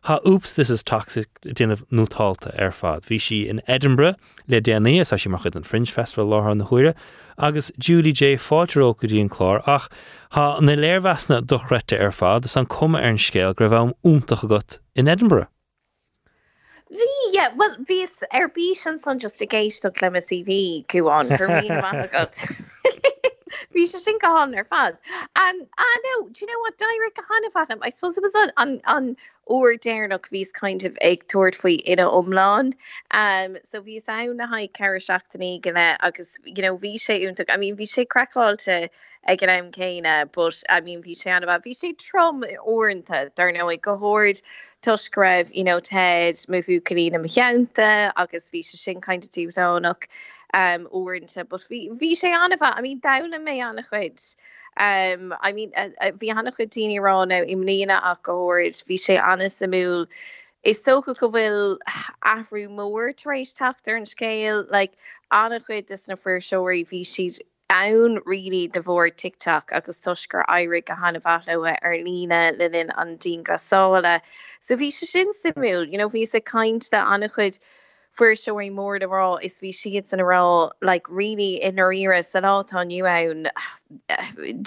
Ha oops, this is toxic dinmh nótáalta ar fad. Bhí si in Edinburgh le déanaí a si mar chud an Fringe Festival láth na chuire, agus Julie Jay. fáilteró go dtíon chlár ach Tá na léirhheasna dochrete ar fad is an cuma ar an scéil gur bhhm úntaach in Edinburgh. Bhí yeah, well vís ar bí an san just a géisteach le a CV cuúán chu agat. Bhí se sin gohan ar fad. Um, ah, no, do you know what direct go hanna fatam? I suppose it was on on, on or dénach vís kind of ag toirt faoi ina omláin. Um, so vís an na haid ceir seachtaí gannne agus you know, bhí sé úntaach. I mean, bhí sé craáilte ag an am céine, but I mean bhí sé anna bhí sé trom orintanta dar nó ag gohord tuscraibh you know, Ted muú carína meanta agus bhí se sin kind of dúnach. um orintanta but vi vi sé anfa I mean dala mé anna chud um I mean vi hanna chud daine rá now im lína a gohord vi sé anna samúl is so go go bhfuil ahrú mór taréis tatar an scéil like anna chud is na fir seoirí hí siad ann ri de bhór tiktok agus tuisgur airig a hanna bhalawe ar lína linin an dín gasáile so bhí se sin simú you know hí a kaint de anna chud fuair seoí mór de rá is bhí siad an rá like really inar ire san átá nu ann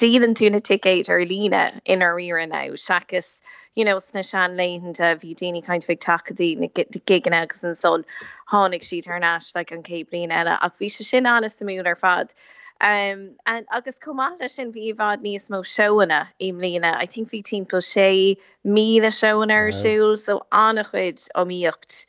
dían túna ticket ar lína inar ire ná seachas you know sna sean leanta bhí déine kaint bh takadí na gigan agus an son hánig siad ar nás le an céip lína eile ach bhí se sin anna samú ar fad. Um, and agus komala sin vi vad níos mó seoanna im lína. I think vi timp sé míle seoan ar siúl so annachhuiid ó míocht.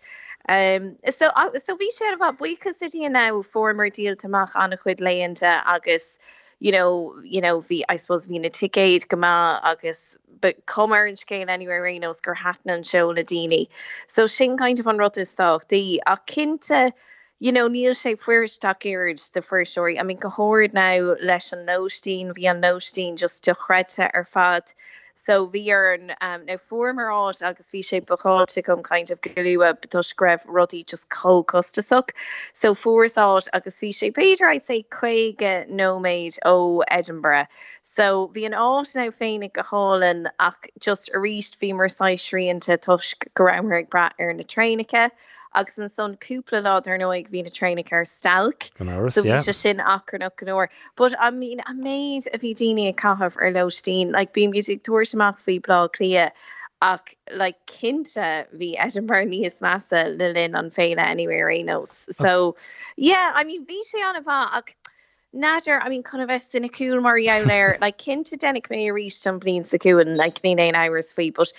Um, so uh, so vi sé a bucha city now former deal tamach annach chud leanta agus you know you know vi I suppose vi na ticket goma agus but kommer an scéin anywhere Renos gur hatna an show na dini so sin kind of an rot is thach the a kinte you know Neil sé fuirstakeird the first story I mean gohord now leis an nósteen vi an nósteen just de chrete ar fad. So vi ar an um, no former át agus vi sé beáilte gom kind of goúa betusgref rudi just có costasach. So fórát agus vi sé Peter I say chuige nóméid ó Edinburgh. So vi an áit ná féinnig go hálan ach just a riist vi mar saisríanta tusk goramrig bra ar na treinike. Agus an son cúpla lá ar nó ag hí na training ar stalk so yeah. se sin acrnach goir. But I mean I made a méid a bhí daine a cahabh ar lotíín, like bíim music tuairach faoi blá lia. ach le kinte hí Edinburgh níos massa le linn an féile anywhere nos so yeah I mean bhí sé an bha ach Nadir I mean kind of vest in a cool mar leir like kinte dennig mé rí an blin sa cuan like ní ein hours fao but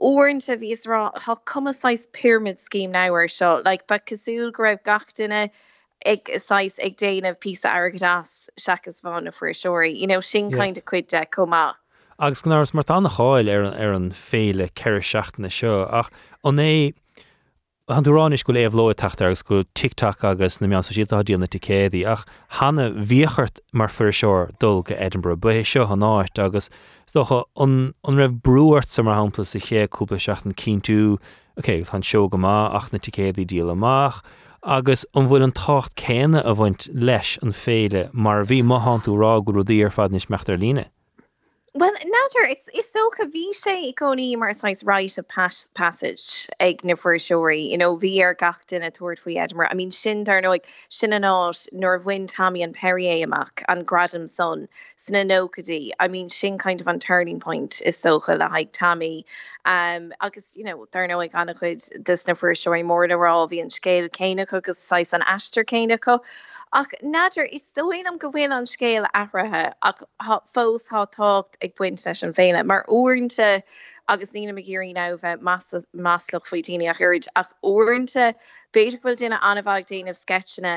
orint a vís ra ha kommeáis pyramid scheme nawer seo, like ba kasul gref gachtinne. ag sais ag déanamh pí agadas seachas bhána frisoirí, I sin caiint a chuid de comá. Agus gan áras mar anna háil ar an ar an féle ceir seachna seo ach an é an dúránis go léomh lo tacht agus go tictaach agus na mean si díal na ticéí ach hanna bhíochart mar fur seoir dul go Edinburgh bu seo an áit agus stocha an raibh breúirt sa mar hapla sa chéúpla seachtain cí tú Oké han seo go má ach na ticéí díal amach. Agus an bhfuil an tácht céine a bhaint leis an féile mar bhí mahan tú rá go dtíar fad nis meachtar líne. Well natter it's is so ka vi sé sais right a pas passage ag na you know vi er gatin a fo Edinburgh. I mean sin dar no sin an át nor win Tommy an Perrier amach an gradam son sin a nokadi I mean sin kind of an turning point is socha le haig Tommy um agus you know dar no ag an chud this na shori mór ará vi an scale céine agus sais an ashtar céine ko ach nadir is dóin am go bhfuin an scéal ahrathe ach fós há tácht ag buint leis an féile mar uintnta agus nína me géirí ná bheith másloch faoi daine a chuid ach uintnta beidir bhfuil duine anmhaag déanamh sketchna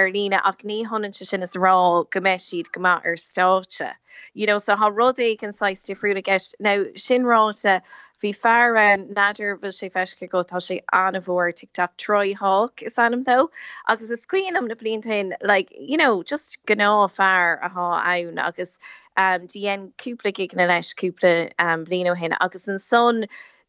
ar lína ach ní honan se sin is rá gomeis siad go ar státe. You know, so ha rud é an 6 friúla gist now sinráte hí fear um, an nadidir bfuil sé feisce go tá sé anmhór tiktak troi hawk is anam tho agus is cuian am na blintain like you know just gná fear a há ann agus um dien cúpla gig na leis cúpla um blino hin agus an son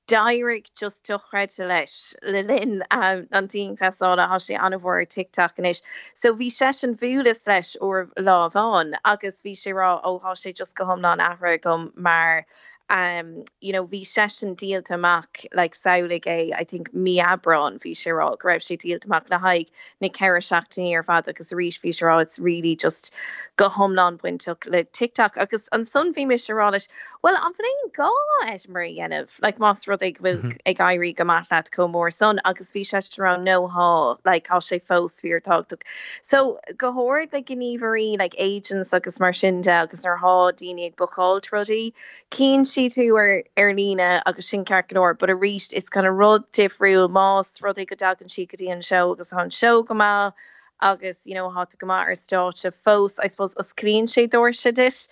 Dairig just tuchreid leis le lin um, an tí feála ha sé anhór tiktak inis. So hí se an bhulas leis ó láháin agus bhí sé rá óá sé just go hom ná ahra gom mar um you know vi session deal amach like saolig é I think mi abron vi sé ra greibh sé deal amach na haig na ce seachtaí ar fad agus ríis fi rá it's really just go homlan buintach le tiktok agus an sun vi mis rá well an fan gá et mar ennneh like mas rud ag bhfuil ag gaiirí go matlaat com mór son agus vi ran no há like how sé fós fi tagach so gohord like gníverí like agents agus mar sinnde agus ar há daine ag boáil trodi cín si tú ar ar lína agus sin cearcanir, but a riist it's kind of rud difriúil más rud go dagan si go dtíí an show agus an show go má agus you know hat go ar státe fós I suppose os screen sé se dit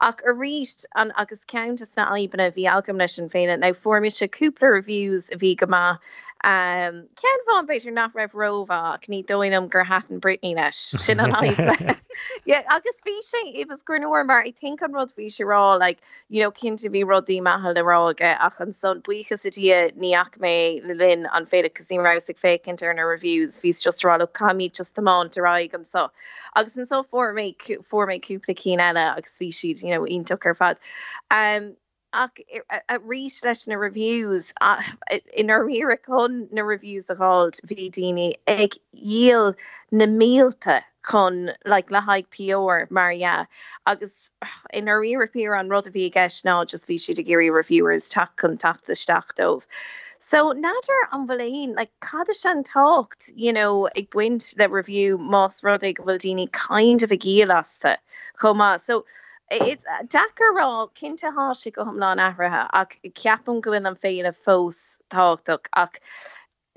ach a riist an agus count na aibna bhí algam leis an féine na formi se cúpla reviews a bhí go má um Ken van beidir nach raibh rova ach ní dóinm gur hatan Britney leis sin an agus vi sé it was gurnoor mar I think an rod vi se rá like you know kin vi rodí mahall le ráge ach an son bucha sitie níach mé le lin an féle casino raig fé interne reviews. Vís just rá kamí just the man to raig an so agus an so for me for me cúpla cí eile agus ví siid you know in tucker fad. Um ach a rí leis na reviews inar ri chun na reviews a gáld vi déine ag díal na mélte chun like le haig peor Maria agus inar ri pe an rud a vi gas ná just vi si a géri reviewers tak an tacht stachtdóf. So nader an bhléin like cad an talkt you know ag buint le review más rud ag bhfuildíine kind of a gélaste komma so it uh, dakar rá cinnte há si go lá ahrathe ach ceapan gofuin an féile fós táchtach ach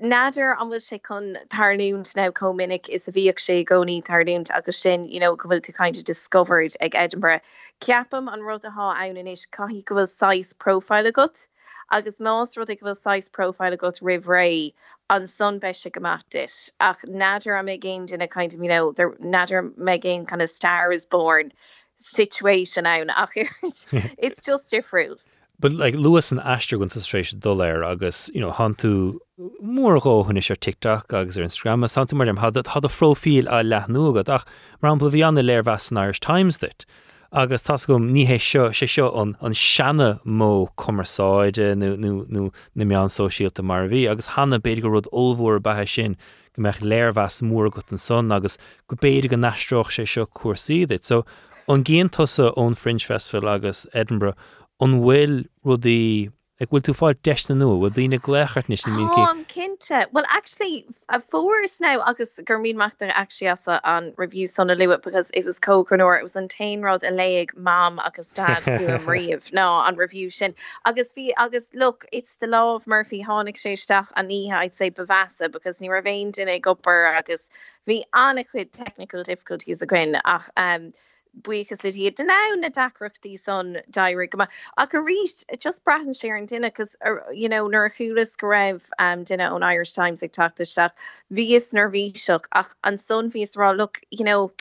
nadir an bhfuil sé chun tarlúnt ná cominic is a bhíoh sé gcóí tarlúnt agus sin you know, go bhfuil tú kind of discovered ag Edinburgh. Ceapam an rud aá ann is caihí go bhfuil 6 profile agat. agus más rud ag bhfuil 6 profile agat rihré an sun be se gomatis ach nadir a mé géin in a kind of you know nadir me géin kind of star is born situation ann ach it's just different. But like Lewis an Astra gon stration dulléir agus you know, han tú mór ggóhanna sé tiktak agus ar Instagram san mar dem had a frofiil a lethnúgad ach mar an bhí anna léir was Irish Times dit. agus tas gom níhé seo sé seo an an seanna mó commeráide eh, nó na meán sosiálta mar bhí, agus hanna beidir go rud olhór bathe sin go meich léirhheas mór go an son agus go béidir go nastroch sé seo cuasaíid. So an géon tusa ón Fringe Festival agus Edinburgh an bhfuil rudí ag bhfuil tú fáil deiste nu, bhfuil dtíine gléchart níos na mí kinte well actually a fórs now agus gur mín machta actually as an review sonna luet because it was cocranor it was an tainrod a leig mam agus dad riamh no an review sin agus vi agus look it's the law of Murphy hánig séisteach an ihe I'd say bevasa because ni ra vein in e gopur agus vi anquid technical difficulties a grin ach um buchas lití den ná na dacrochttaí son dair go a go riist just bratan sé an duine cos you know nar chuúlas go raibh um, duine ón Irish Times ag tataisteach vís nervví seach ach an son vís rá look you know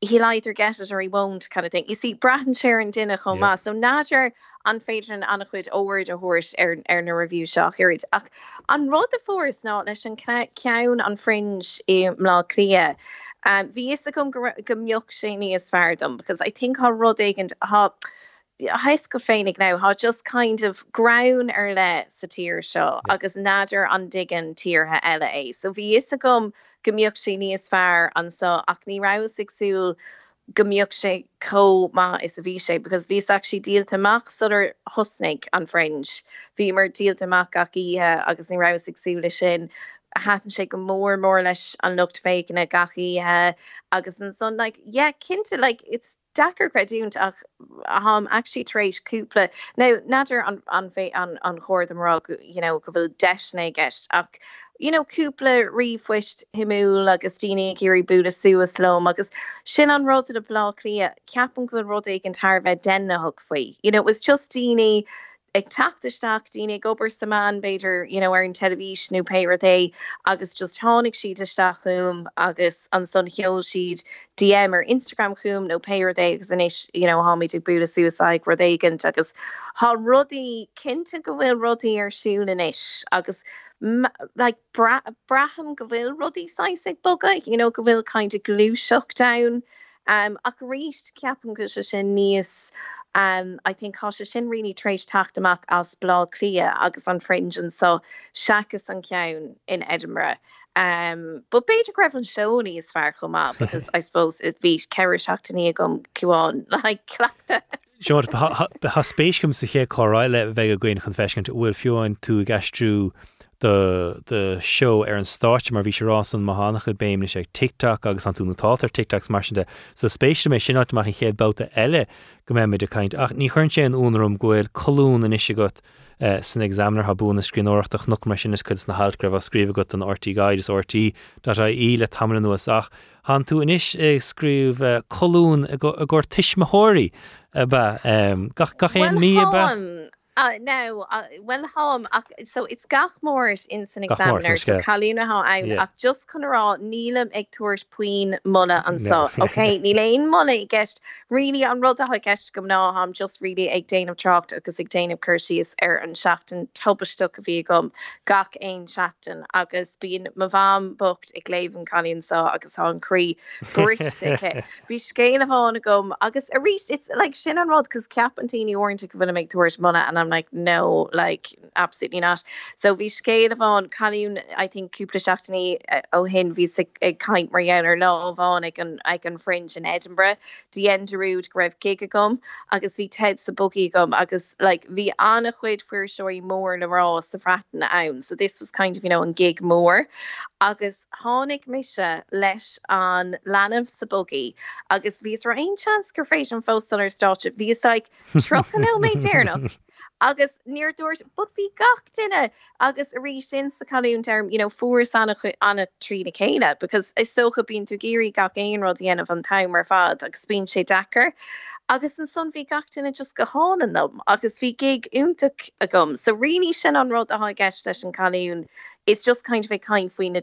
he'll either get it or he won't kind of thing. You see bratan sé an duine chom ma so náidir an féidir an chuid óir a thuirt ar ar na review seach irid ach an rud a fóris ná leis an ceann an fringe i mlá clia Um, Bhí is a gom gomioch sé ní is fearm, because I think ha rud agent ha heis go féinnig now ha just kind of ground ar le sa tír seo yeah. agus nadidir an digan tíorthe eile é. So bhí is a gom gomioch sé níos fearr an so ach ní sigsúl gomioch sé có ma is a bhí because vís actually díal amach suidir hosnig an French. Bhí mar díal amach ach ihe agus ní ra sigsúle sin. Hatan sé go mór mór leis an lucht féic na gachi uh, agus an son like yeah kinte like it's dakar creúnt ach ham actually treéis cúpla. No nadir an an fé an an chóir am rug you know go bhfuil deisna gist ach you know cúpla rifuist himú agus tíine gurí bú a suaslóm agus sin an rud a blá lia ceapan gofuil rud ag an tar bheith denna faoi. You know it was just tíine ag tataisteach dína gobar saán beidir you know, ar an televísnú peir é agus just tháinig siad isteachúm agus an son heol siad DM ar Instagram nó peir é agus in is you know, háid ag buúla suicide ru éigent agus há rudí cinnte go bhfuil rudí ar siún in isis agus like bra braham go bhfuil rudí saig boga you know, go bhfuil kind of glú shock down um, ach riist ceapan go se sin níos um, I think há se sin rií treéis taachtamach as blá clia agus an fringen so seachas an ceann in Edinburgh. Um, but beidir greibh an showní is fear chumá because I suppose it be bhí ceir seachtaí gom cuáin le chclaachta. Seo ha spéiscom sa ché choráile bheith a gcuin chun feiscint bhfuil fiúin tú gasstrú de de show ar an státe mar bhí sé rásan mahanana chu béimne sé tiktak agus an túna tátar tiktaks mar de. Sa spéisi mé sin amach an chéad bbáta eile go mé meidir kaint ach ní chun sé an únarm gofuil choún in isise got uh, san examiner ha búna scríóirach nu mar sin is chud na halgrah a scríomh got an ortí gaiidir ortí dat a íle tamla nuas ach. Han tú inis ag scríúh uh, choún a gur tiismathirí gach gach mí Uh, no uh, well hom so it's gachmórs in san examiner so an yeah. ach just chunrá nílam ag tuairs puin mulle an so no. okay ní leon mulle i gist really an rud a ha gist gom ná ham just really ag déanam trocht agus ag déanam chuirsíos ar an seachtain topastu a bhí gom gach ein seachtain agus bíon ma bham bocht ag léhan chalíonn so agus há an chrí brise hí scéile hána gom agus a rí it's like sin an rod cos ceap antíine orint go bhna méid tuairs mulle an I'm like no like absolutely not. So vi scale of on Calún I think cúpla seachtaní uh, ó hin ví ag kaint mar ar lá an ag an ag an fringe in Edinburgh. Di enderúd greibh giga gom agus vi ted sa bugi gom agus like vi anna chuid fuair seoí mór le rá sa fratan ann so this was kind of you know an gig mór. Agus hánig mise leis an lenah sa bugi agus vís ra ein chans gur fééis an fóstal ar sta vís like tro an mé dénach agus neerdoors bud vi gach dinne agus a ri sin sa term you know anna trí na chéile because is stocha bín tú géri gach ein rod van time mar fad agus spin sé dakar agus an son gatain just go háan nom agus gig a gom. So riní sin an rud a gist leis an it's just kind of a kain faoin na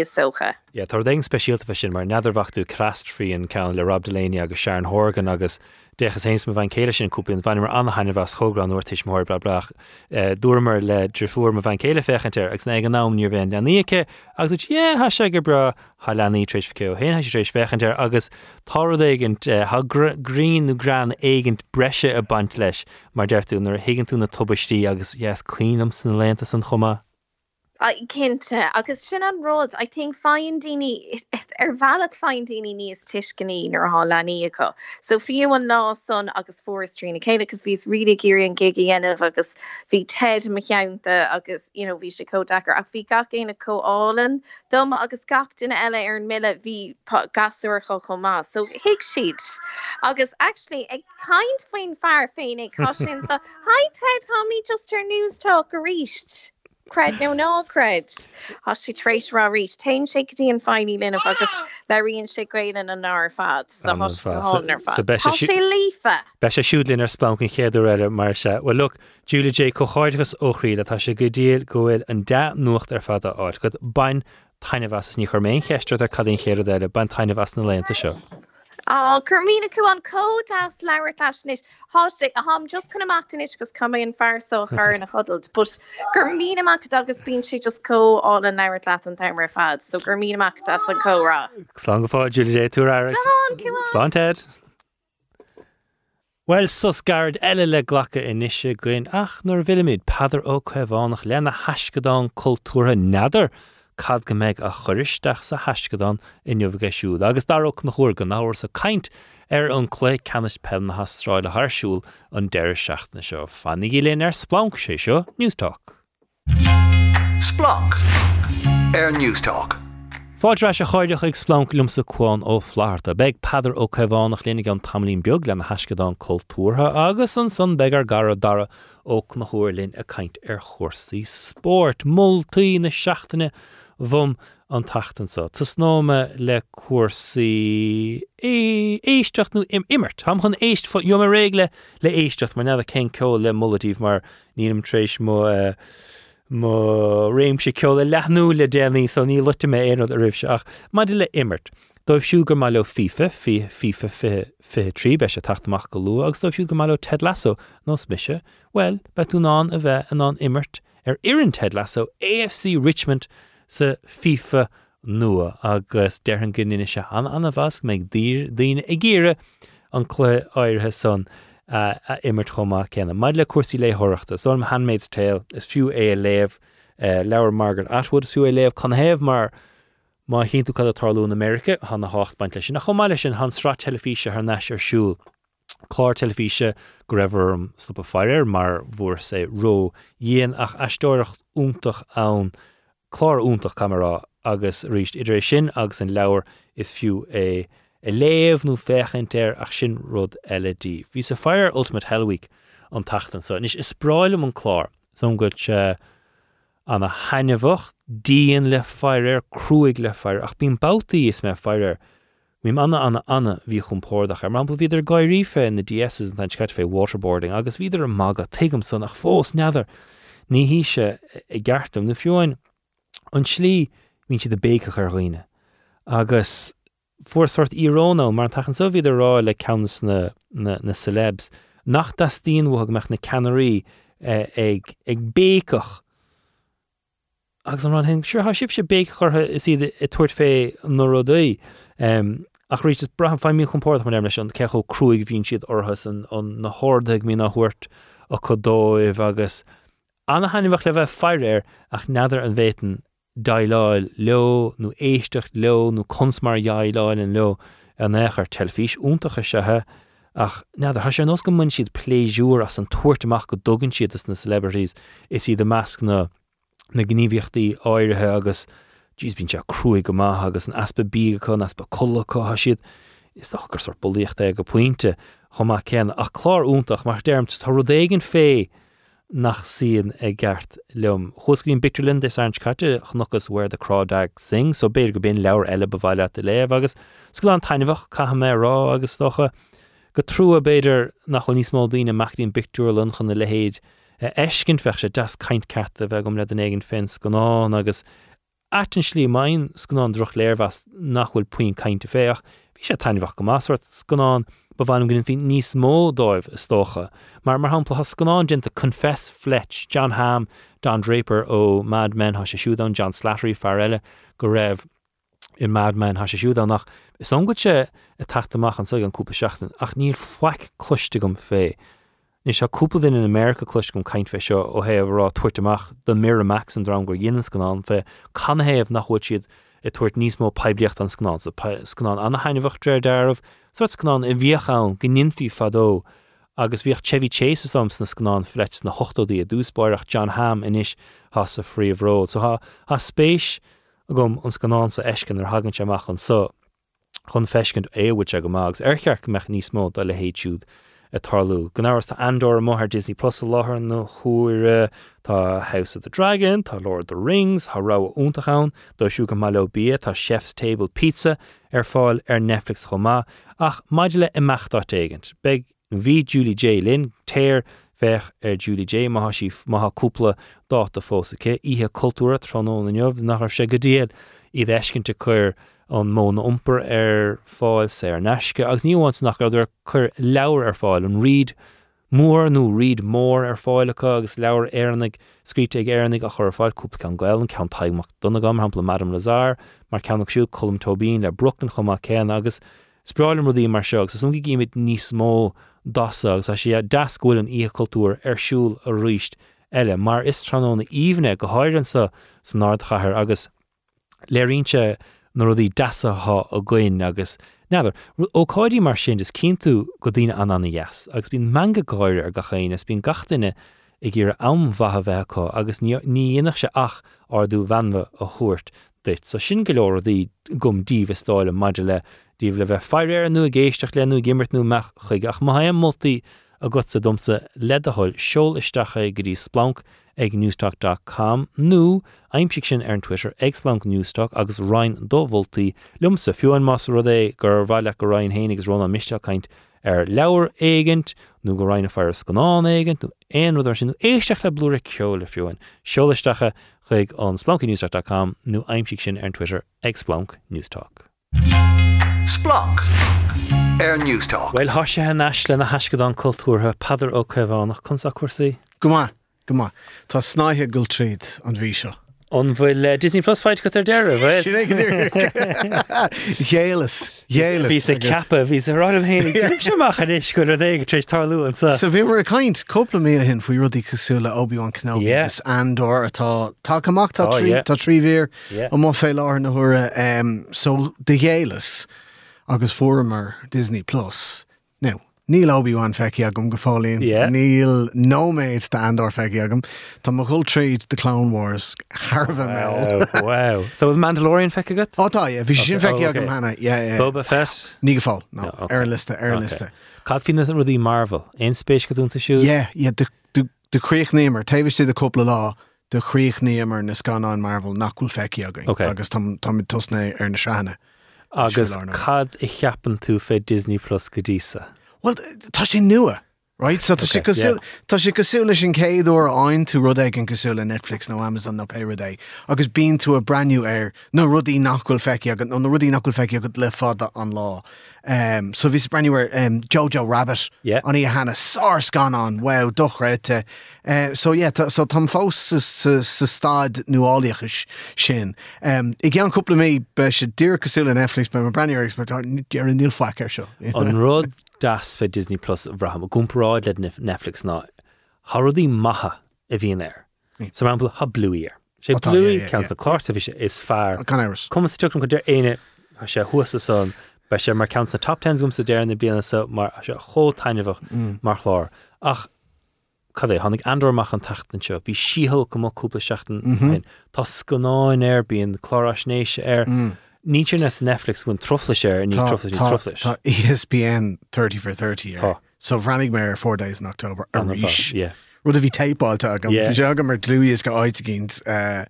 is socha. Ja tar d speisialta sin mar neidirhachtú crastríon cean le Rob Deléine agus Sharon Horgan agus dechas héins me bhain céile sin nuirtis mór bla blach eh, dúmar le drifúr me bhain céile fechanir agus na an nám níor bhéin leníice agus ha se go bra ha leí trééis ce hé trééis fechanir agus ha greenú gran éigent breise a baint leis. Mar deirú nar higann tú na agus yes cuiam san lenta san chuma. Cinnte agus sin an rud I think féin daine ar bhealach féin daine níos tuiscaní ar há leí go so fiú an lá son agus forestrína chéile agus vís ri géir an gigihéanamh agus hí ted mecheanta agus you know, hí se codachar a bhí gach éna coálan dom agus gach duine eile ar an mille hí gasúir cho chomá. So hiic siad. Agus actually ag kaint faoin fear féin ag cossin so hi Ted ha mi just ar news talk a richt. Cred. No ná cred Has si treéis ra rí tein sé dí an feiní lin agus leíonn sé gréan an ná fad sé lífa. Be sé siúdlinn ar splankin chéadú eile mar se well look Julia J. Choáidgus óchrí a tá sé go díal gohfuil an de nucht ar fada áit go bain taine was ní chumén cheiste a cadín chéad eile ban taine was na lenta seo. Curmína chu an códas leir leis háiste a ham just chun amachtanis gus cum an fearso chur na chodult, but gur míach agus bín si just có á an neir leat an timer fad, so gur míach as an córá. Slá go fá Julie tú Slán Ted. Well sus gard eile le ghlacha inise goin ach nuair bhiimiid padar ó chuhánach lena heiscadáin cultúra nadidir. Cad go méid a choristeach sa heiscadán i nniuhgé siúd, agus darach na go náhar sa caiint ar an clé canis pen na hasráid a thsúil an deir seachna seo. Fannig léon ar Splanc sé seo Newstalk. Splanc ar Newstalk. Fáidre se chuideach ag splanc lumsa chuáin ó flaart a beag peidir ó cehánach lénig an tamlín beag le na heiscadán cultúrtha agus an san begar gara dara ó na chuirlinn a caiint ar chósaí sport, Multaí na seaachtainine bhum an tatansa. Tás nóme le cuasaí éisteach nó im immert. Ham chun éist jo mar régle le éisteach mar neda cén ce le mullatíh mar níam trééis mó uh, má réim sé ce le lethnú le déanaí san ní lute mé éad a rih ach má de le immert. Dóibh siúgur má le fifa fi fifa fi trí be se taachtamach go lu, agus dóibh siú go má le Ted lasso nás mise, well, be tú ná a bheith an an immert ar ian Ted lasso AFC Richmond sa FIFA nua agus dean gine se an anna bhas méid daine i ggéire an chlé áirithe san a immert chomá cena. Maid le cuasí léthireachta, so am handmaid's tale is fiú é a léh uh, leabhar Margaret Atwood siú é léh chu héamh mar má chéú cad atarlún Amerika hanna hácht baint lei sin nach chomáile sin han stra telefíe ar neis ar siúl. Chlár telefíe go raibhm stop a fearir mar bhór sé ró dhéon ach eistóirecht úntaach ann chlár úntaach kamera agus riist idir sin agus an leabhar is fiú é i léamh nó féchantéir ach sin rud LED. Bhí sa Fire Ultimate Hellweek an tatan sa is is spráilm an chlár son go se an a hainemhah díon le fearir cruúig le feir ach bín boutaí is me fearir. Mím anna anna anna bhí chumpórdach ar mampla viidir gaiirífe in na DS an keit fé waterboarding agus viidir an mag a tem san nach fós neadidir. Ní hí se i gceartm na fiúin an slí hín si de bécha roioine. agus fuórsort íróna mar tachan so viidir rá le cans na, na, na celebs, nach das tíonmhag meach na canarí eh, ag ag bécach agus an hen sure ha sib se bé chutha is iad i tuairt fé nó rodí um, ach rí bra fe mí chumpót man leis an cecho cruúig hín siad orthas an an na hádaigh mí nachhuiirt a chodóibh agus. Anna hanimhah le bheith fearir ach neidir an bhéiten dailáil leo nó éistecht leo nó consmar jaáil an leo an échar telefís úntacha sethe ach neidir ha sé nos go mun siad pléisiúr as an tuairrtaach go dogann siad as na celebrities. Is iad de measc na na gníomhiochttaí áirithe agus dís bín se cruúig go maithe agus an aspa bí chun aspa ha siad is gur sor bolíochtta go puinte chumá cean ach chlár úntaach mar dermt tá rudéigen fé nach síon ag gceart lem. Chscrín Biclinn is an caite chnochas where the crawdads sing, so béir go bin leabhar eile bhhaile a léh agus sco an taininehah cha mé rá agus docha eh. go trú a béidir nach chu níos mó daine meachtín Bicú lunchan na lehéad eh, das kaint cat a bheith um le den éigen fins goná agus Aten slí main scanán droch léirhas nachhfuil puoin kainte féach, hí sé tainhah go scanán ba bhaim ginn hí níos mó dóibh istócha, mar mar hapla has scanán dinta confess Fletch, Jon Hamm, Don Draper ó Mad Men ha se siúdan John Slattery farile go raibh i Mad Men ha se siúdan nach. Is an go se a taachtamach an sug an cúpa seachtain ach níl foiic cloiste gom fé. Ní se cúpla in America cluis gom caiint fe seo ó héh rá tuairteach don Miramax an rang gur dhéana scanán fe canhéamh nachhuiid siad i tuairt níos mó pebliocht an scanán so scanán anna hainehah dréir deirmh, so scanán i bhíochán gninfií fadó agus bhíoh Chevy Chase sams na scanán fleit na hochtodí a dúspáireach Jon Hamm inis has a Freeomh Road, so ha ha spéis a gom an scanán sa ecin ar hagann seach an so chun feiscint éhid a go mágus archeach meach níos mó a le héitiúd a tarlú. Gnáras tá andor móthir Disney Plus a láthair nó chuire tá House of the Dragon, tá Lord of the Rings, tá rá úntaán, do siú mai bí tá Chef's Table Pizza er ar fáil ar er Netflix chomá ach maidile i meachtáit éigent. Beg bhí Julie Jay Lynn téir fech ar Julie Jay maitha si maithaúpla dáta fósaché ihe cultúra tróó na neomh nach sé go díal iad eiscinnte an móna umper ar fáil sé ar neisce, agus níháint nach idir chur leabhar ar fáil an riad mór nó riad mór ar fáilecha agus leabhar airnig scríte ag airnig a chur fáil cúpa an gail an cean taimach donna gam hapla Madam Lazar, mar ceannach siú colm tobín le bruchan chumá céan agus spráilim rudí mar seach, sa sungi gimid níos mó dasagus a si dascúil an ícultúr arsúl a ríist eile, mar is tróna íomne go háiransa san náardchair agus léirínse nó rudí dasatha a gcuin agus. Neidir ó cáidí mar sin is cinú go dtíine an anna yes, agus bín manga gáir ar gachéin is bín gatainine i gur amhathe bheitá agus ní dionach se ach ardú bhenmh a chuirt dit, so sin go leir í gom díomh stáile maidir le díomh le bheith fearir nu a géisteach lenú gimmartnú meach chuig. Ach mai moltúltaí a go sa domsa ledaáil seol istecha go dtí splank ag newstalk.com nó aimimsi sin ar an Twitter agsplank newstalk agus Ryan dóhvoltaí lumsa fiúan más rud é gur bhile go Ryan hénig ronna misteachchaint ar leabhar éigent nó go reinine fear scanán éigent nó éon ruidir sin éisteach le blúra ceola fiúin seolaistecha chuig an splankinewstalk.com nó aimimsi sin ar an Twitter agsplank newstalk. Splanc. Air News Talk. Weil há sé neis le na heiscad an cultúrtha padar ó chuhánach chunsa cuasaí. Gomá gomá Tá snáithe gul tríd an bhí seo. An bhfuil uh, Disney Plus fight go ar deire Chélas Bhí sé cappa hí a ráim hénig semach an is go é trééis tarlúan sa. Sa bhí mar a caiint coppla mé hin faoi rudí cosúla Obi-Wan Kenobi Yeah. is andor atá tá amach tá Oh, trí yeah. tá trí bhír Yeah. an má fé lá na thura um, so de chélas agus fóramar Disney Plus. Now, Níl Obi-Wan feici agam go fálín Yeah. Níl nóméid de andor feici agam Tá mo chuil tríd de Clone Wars Harbh mell. Wow, wow. So bh Mandalorian fe agat? Átá é bhí sin Okay, feici oh, okay. hena yeah, yeah. Boba Fett? ní go fáil no, No, okay. ar liste ar liste. Cad fin an rudí Marvel, ein spéis goúnta siú? Yeah, yeah, de de chríochnémer tahiste de coppla lá de chríochnémer na scanán Marvel nachhfuil feici agin Okay. agus tam tam tusna ar na seanna. Agus Siúil arna. cad i cheapan tú fé Disney Plus go dísa. Well tá sé nua. Right, so tá Okay, cosúil- yeah. tá sé cosúla sin céadú ein tú rud ag an cosúla Netflix nó Amazon nó Payday agus bín tú a brandniu air nó rudí nachhfuil feici agad nó rudí nachhfuil feici agad le fada an lá. Um, so bhís brandniuir um, Jojo Rabbit Yeah. an í hena sár scan an wow dochreite. Uh, so yeah, tá- so tam fós sa- sa sa stad nuáliachas sin. Um, I gan cúpla mé be se dtír cosúla Netflix be mar brandniuir expert ar níl foiir seo. An rud das fé Disney Plus bhraham, a gúmparáid le Netflix ná. Har rudí maha a bhíon air. So man ha bluíir. sé Oh, tá, bluí yeah, yeah, cean yeah. a chláirta bhí sé is fear. Can. Cum tuachn go d éine a sé thuasa san be sé mar count na top 10 gom sa déir na bliana sa mar a sé chótainineh mar chlár ach cad é tháinig andormach an tatan seo bhí síhall go cúpla seachtain mhm. Tá scanáin air bíon chlárasnééis ar ní mm. Na Netflix bhain trofla sé ní trofla tá- ESPN 30 for 30 Tá. ar. So bhrannig mé ar 4 days in October a ríis. yeah. Rud a bhí tapeáilte agam sé agam mar tlúíos go áit gint eh,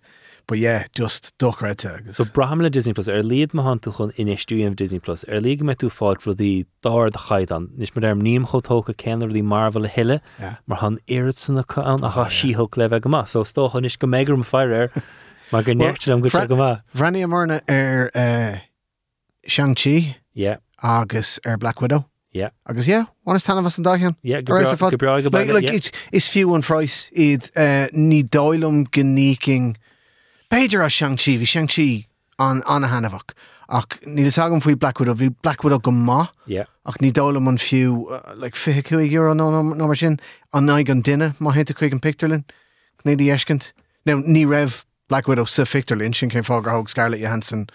but yeah, just dochreite agus. So braham le Disney Plus ar líad má tú chun inistúíon Disney Plus ar lí me tú fád rudí dáir de chaid an nís mar derm níam chotócha ceanar í Marvel a hiile Yeah. mar han éad sanna an a cha síhol le bheith go má, so tóchan is go mégur fear mar gur neirte am go go má. Bhrannig marna ar Shang-Chi Yeah, agus ar Black Widow. yeah, Agus yeah, bhanas tanna was an dahan? yeah, go Ar bra- is a fad- go Like, like, yeah. it's, is fiú an freiis iad uh, ní dáilm gníking Beiidir a Shang-Chi, hí Shang-Chi an anna hanafach. ach ní is agam faoi Black Widow, bhí Black Widow go má Yeah. ach ní dála man fiú uh, le fi cuaig euro nó nó mar sin an naig an duine má héta chuig an picturlinn ní dí eiscint. No ní raibh Black Widow sa fictorlinn sin cén fágur thug Scarlett Johansson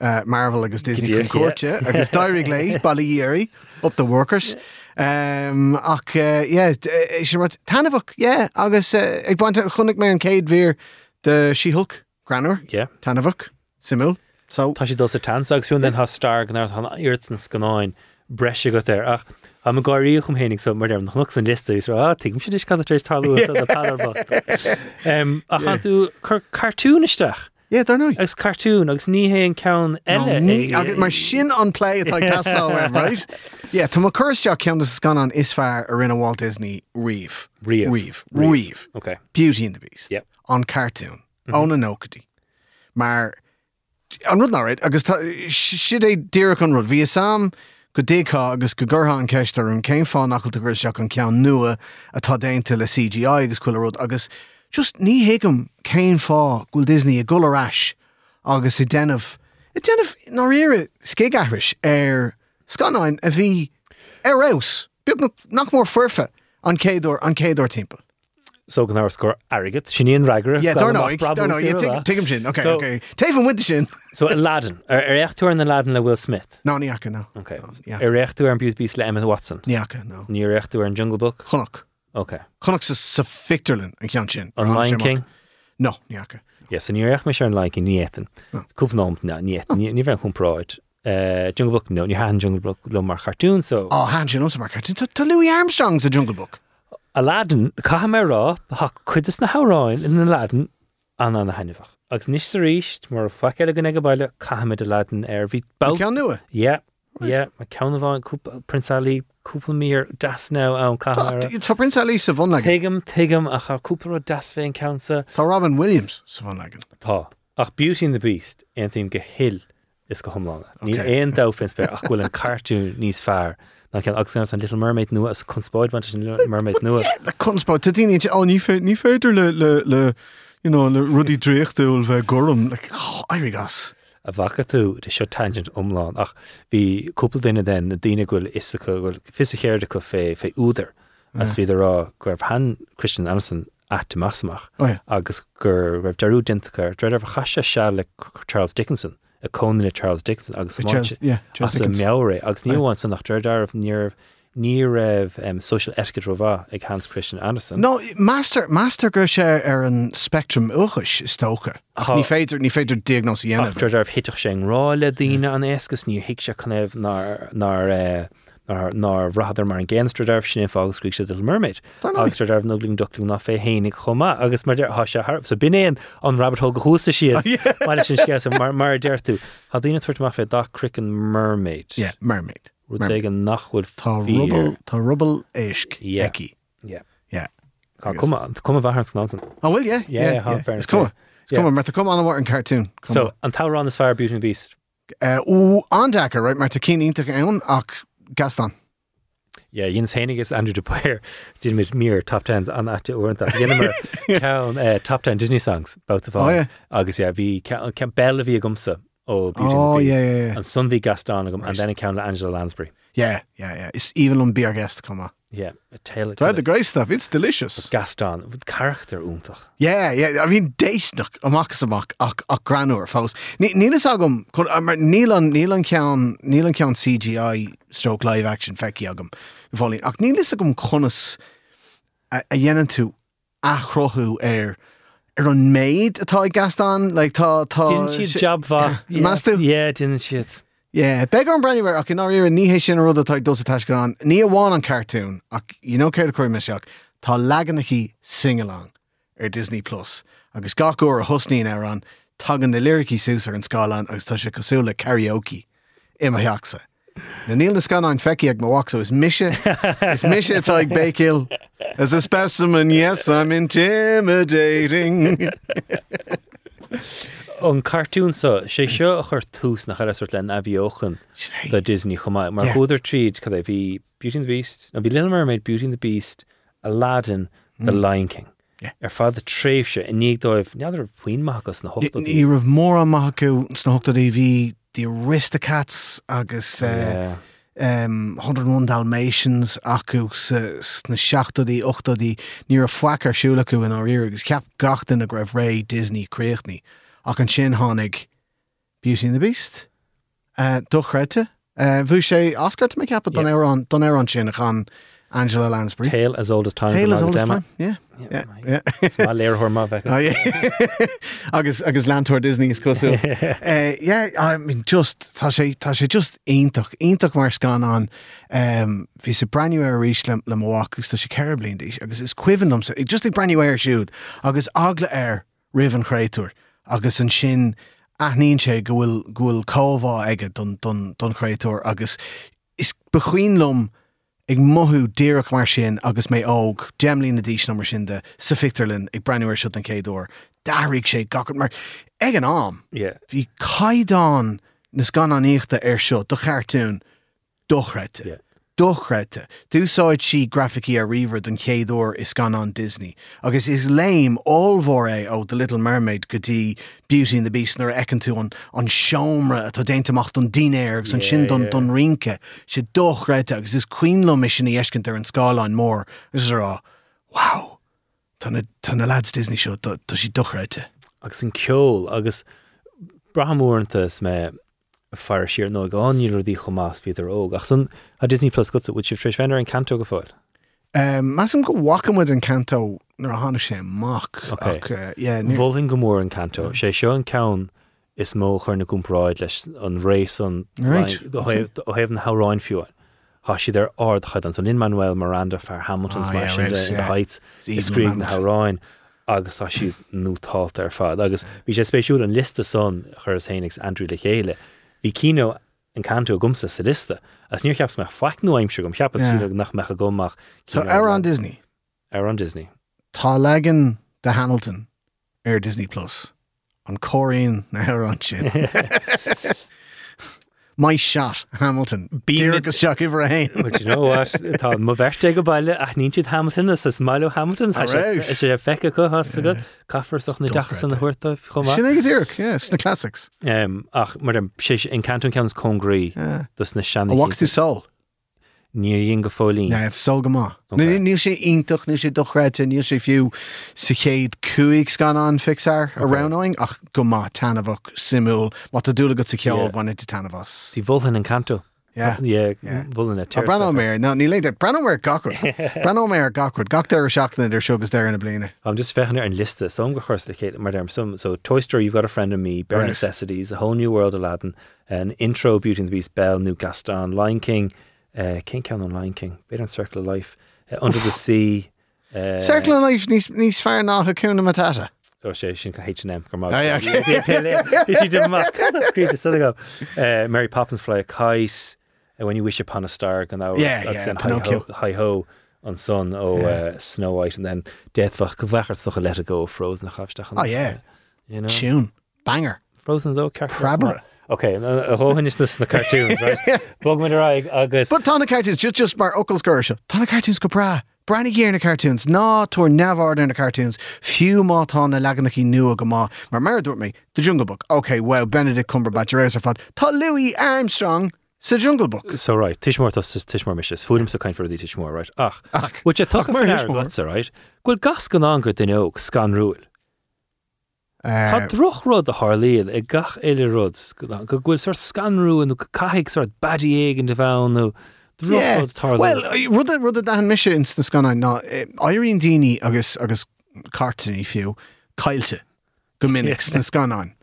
uh, Marvel agus Disney dtí, Concordia agus dairigh lei bailíéirí up the workers. Um, ach yeah, d- sé mar tanmhah yeah, agus uh, ag baint chunig mé an céad bhír de She-Hulk Granúir Yeah. tanmhah simú so Tá si dul sa tansagsún den ha star gan han irtsan scanáin breise go ir ach ha me gáí chum hénig so mar an chnoch san liste is á ah, tem si is cadéis talú a chan tú chur cartúnisteach yeah, dar nó. agus cartún agus ní hé an cen eile ní eh, é- agus eh, mar sin an play atá tasá right? Yeah, Tá mar chuteach cean is gan an is fear ar rinne Walt Disney Reeve. Reeve. Reeve. Reeve. Reeve. Ok Beauty and the Beast. Yep. An cartoon. Ón an nócatí. Mar an rud náid agus si é ddíach an rud. Bhí sam go déá agus go ggurtha an ceistar an céim fá nachil gur seach an cean nua atá déanta le CGI agus chuile rud agus just ní héigem céim fá ghfuil Disney a golarráis agus i denmh i denmh ná rire scégaris ar scanáin a bhí arrás. Bíag nach mór furfa an céadú an céadú timp. So gan score agat sinníon ragre Yeah, dar nóig, yeah, take- eh? take him sin. Okay, So- okay. Take him with the sin. so a laden ar er, ar er échtú na laden le Will Smith No, níacha, no. Ok No, yeah. ar réchtú ar an Beauty Beast le Emma Watson Níacha, no. ní réchtú er ar an Jungle Book Chonach. Ok Chonach sa, sa Fictorlin an cean sin. an Lion King No, níacha. Yes, an níocht me se an like níeten. Cúp ná na niet ní bhe chun práid. Jungle Book no, ní ha Jungle Book lo mar cartoon so Oh, hand sin os mar cartoon. Tá Louis Armstrong's sa Jungle Book. A laden cha me rá ha chuidas na háráin in na laden an an na hennefach. Agus níos sa ríist mar faceile gan ag bailile caiid a laden ar bhí bal. Cean nua. Ja, ja, ma cean bháin Prince Ali cúpla mír das ná an Tá tá Prince Ali sa bhn legan. Tuigem tuigem a cha cúpla das féin cansa Tá Robin Williams sa bhn legan. tá. Ach Beauty and the Beast an tím go hill is go thomlána. Ní Okay. éon dáfins be ach bhfuil an cartún níos fearr. Na cean agus an Little Mermaid nua as conspóid ban an Little Mermaid nua. Le kunspá, tá daine á ní fé ní féidir le le le you know, le rudí dréchtúil bheith gom, like, oh, airigas. a bhacha tú de seo tangent omláin ach bhí cúpla duine den na daine ghfuil is bhfuil fisichéirde go fé fé úidir as bhí rá gur han Christian Andersen aachtamach Oh, agus gur raibh darú dintacha dreidir chaise se le Charles Dickinson a cóna le Charles Dickinson agus Charles- yeah, Charles as a Dickinson. meáre agus níháin san nach dreidirh níor ní raibh um, social etiquette rohá ag Hans Christian Andersen. No, master master go sé ar an spectrum uchas stocha. Ní féidir ní féidir diagnos dhéanamh. After darh hitach sé rá le daine an écas ní hiic se chunéh nar nar rahadar mar an ggéanstradarh sin fágus scrí se mermaid. Tá ná. agus darh nugling doling nach fé hénig chomá agus mar há se Har so binéon an rabbithó go húsa siad meile sin sci mar mar deirú. Tá dtíine tuairt mar fé dach cricin mermaid. Yeah, mermaid. Ru mermaid. an nachhfuil rubble tá rubble éisc Yeah. eki. Yeah. Yeah. cum cum bhar ná. Oh well, yeah, Yeah, yeah, how yeah. fair It's is come. fair. It's come. Mar come on an cartoon. Come So an tárán is fear Beauty and Beast. on. Uh, ú andacha, right? Mar tá cín ínta ann ach Gaston. Yeah, Jens Hennig is Andrew DePuyer did mit mir top 10s an ate orintach Ginnemer count uh, top 10 Disney songs both of all Oh, yeah. agus yeah vi can bell vi gumsa oh Beauty Oh, and the Beast yeah, yeah, yeah. and sun vi Gaston agam and then it count Angela Lansbury Yeah, yeah, yeah. It's even on beer guest, come on. Yeah a tale So the great stuff. It's delicious. Gaston with character úntach Yeah, yeah. I mean, déisnach amach amach ach ach granúir fós. Nílas agam chun- uh, mar níl an níl an cean níl an cean CGI stroke live action feici agam bhálín. Ach nílas agam chunas a a dhéanaan tú achrothú ar ar an méid atá i gasán le tá tá didn't she job va Mas yeah didn't she Yeah, be an breniwer ach in áir níhé sin rud atá dos atá an ní bháin an cartún ach you know céir a chuir me seach tá legannaí singalán ar er Disney Plus. Agus gacú a hosníín ar an tagan na lyricí sús ar an scáán agus tá se cosúla karaoke. Im heachsa. Na níl na scanáin feici ag mhaachsa is mise is atá ag bécil as a specimen yes I'm intimidating. an cartoon so sé seo a chur tús nach chu sort len a bhíochan le Disney chumá mar chuidir tríd cad é bhí Beauty the Beast na bhí Little Mermaid Beauty the Beast Aladdin the Lion King. Ar fád a tréifse i níag dóibh neadidir faoin machchas na hocht Ní rah mór an maithú sna hochtta é bhí the Aristocats agus uh, Yeah. um, 101 Dalmatians acu na 16í 8í ní a foiar siúla acu in áíir agus ceap gatain a greibh ré Disney créochní ach an sin tháinig Beauty and the Beast uh, dochreite uh, bhú sé oscairt me cepa don érán don érán sin a chan Angela Lansbury. Tale as old as time. Tale is old as time. Yeah, yeah, my- yeah. Má léir horma bheith. Oh, yeah. agus agus landtour Disney is cosú. uh, yeah, I mean just tá sé tá sé just ionintach ionintach mar scan an um, hí sa breniu ar ríis le le mhagus tá sé ceir blin díis agus is cuihannom sa just ag breniu air siúd agus agla air rihan chréúir agus an sin aithníonn sé go bhfuil gohfuil cámhá aige don don chréúir agus is bechuoinlumm ag mothú ddíireach mar sin agus mé óg deamlín na díis mar sin de sa fictarlinn ag brenuir si an céadú. Darig sé gacart mar ag an am. Yeah. Bhí caiidán na gan aníochta ar seo do cheartún dochreite. Dochreite. Dúsáid si graficí a river don chéadú is gan an Disney. Agus is léim allmhór é ó The Little Mermaid gotí Beauty and the Beast nar ecin tú an an seomra atá déintach don dinéir agus an sin don don rike se dochreite agus is cuiinlo mis sin eiscin ar an scáláin mór gus rá wow Tá na lads Disney seo tá si dochreite. agus an ceol agus brahamúntas me far siar nó gáíú dí chomás viidir óg ach san a Disney Plus go bú si trééis fenner an canto go fáil. Um, Masam go wakamid an canto nar a hána sé mach Okay. ach, uh, yeah, ní- Bhing go mór an canto sé seo an cen is mó chuir na gúmráid leis an rééis an Right, ó héh na háráin fiúin. Tá si ar ardchaid an san Lin-Manuel Miranda fear Hamiltons Ah, yeah, in yeah. Heights is scrí na Hamilton. háráin agus tá si nótált ar fad agus bhí sé spéisiú an lista son chur hénigs Andrew le chéile. Bhí cíó an canto gomsa sa lista as níor cheaps me feic nó aimimse gom cheappas Yeah. nach mecha gomach ar an Disney ar an Disney. tá legan de Hamilton ar Disney Plus an choín na an sin. Mai shot Hamilton Bí Dír mid- agus seach iwwer a hain. But you know what? Tá má bherte go bailile ach ní siad Hamilton is is Milo Hamilton Ah, right. sé fecha chu has go cafarach na dechas san na chuirta chumá. Sin ag ddíach, yes, na classics. Um, ach mar sé in Canton Cans Congraí Yeah. dus na A walk to soul. Ní dhon go fólín. Ne so go má. Okay. Níl sé intach ní sé dochreite níl sé fiú sa chéad cuaig gan an fixar a ranáing ach go má tanmhah simú má a dúla go sa bhaine tú tanmhas. Sí bhulhan an canto. A brenn mé ná ní léidir brenn mé gacrd. Brenn mé ar gacrd gach ar seachna idir segus deir na bliine. I'm just fechan ar an lista, so I'm go chuir le chéile mar derm some. So Toy Story, You've Got a Friend in Me, Bare Right. Necessities, A Whole New World Aladdin, an intro Beauty and the Beast, Belle, New Gaston, Lion King, uh, King Count on Lion King, Bit on Circle of Life, uh, Under the Sea. Uh, Circle an leif níos níos fear ná Hakuna Matata. Oh, sé sin go H&M go yeah, she did mak? That's great. It's still go. Uh, Mary Poppins fly a kite. Uh, when you wish upon a star, and that was Yeah, yeah, hi ho, Pinocchio. hi ho on sun. Oh, uh, Snow White, and then Deathfach. Gvachart stoch a let it go. Frozen. Oh, yeah. You know. Tún banger. Frozen though. Character. Crabber. Okay. A hóhan is na cartoons, right? Me rai agus. But tána cartoons just just mar ocail scoirse. Tána cartoons go bra. Brani géar na cartoons ná túair neamhhar na cartoons fiú mátá na legannaí nua go má mar mar dúirt mé the Jungle Book. Okay, well Benedict Cumberbatch ar fad Tá Louis Armstrong sa Jungle Book. So right, Tishmore tus Tishmore mishes. Fúdim sa kain for the Tishmore, right? Ach, Ach, which I took ach, a fair guts, right? Gwil gas gan angur oak scan rúil. Tá Uh, droch rud a ag gach eile rud go bhfuil sort scanrú an go caiigh sort badí éigen de yeah. Well, rud rud a dahan mis ins na scannain ná airíon daoine agus agus cartaí fiú caiilte go minic na scannain.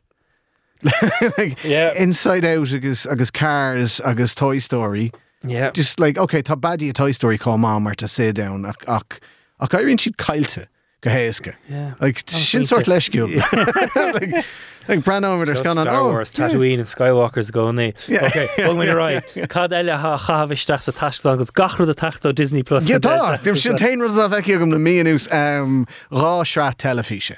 like, Yeah. Inside Out agus agus Cars agus Toy Story. yeah. just like okay tá badí a Toy Story cá má mar a sé down ach ach ach airíonn siad caiilte go héasca Yeah. like Oh, sin sweet. sort leisciúil like like Branover ar Star gan oh Wars, Tatooine and Skywalkers go ní. Okay, bug me right. Cad eile ha chahavisteach sa tastal agus gachru a tachtó Disney Plus. Yeah, tá Dim sin tain ru a bheici gom na míús rá sra telefíe.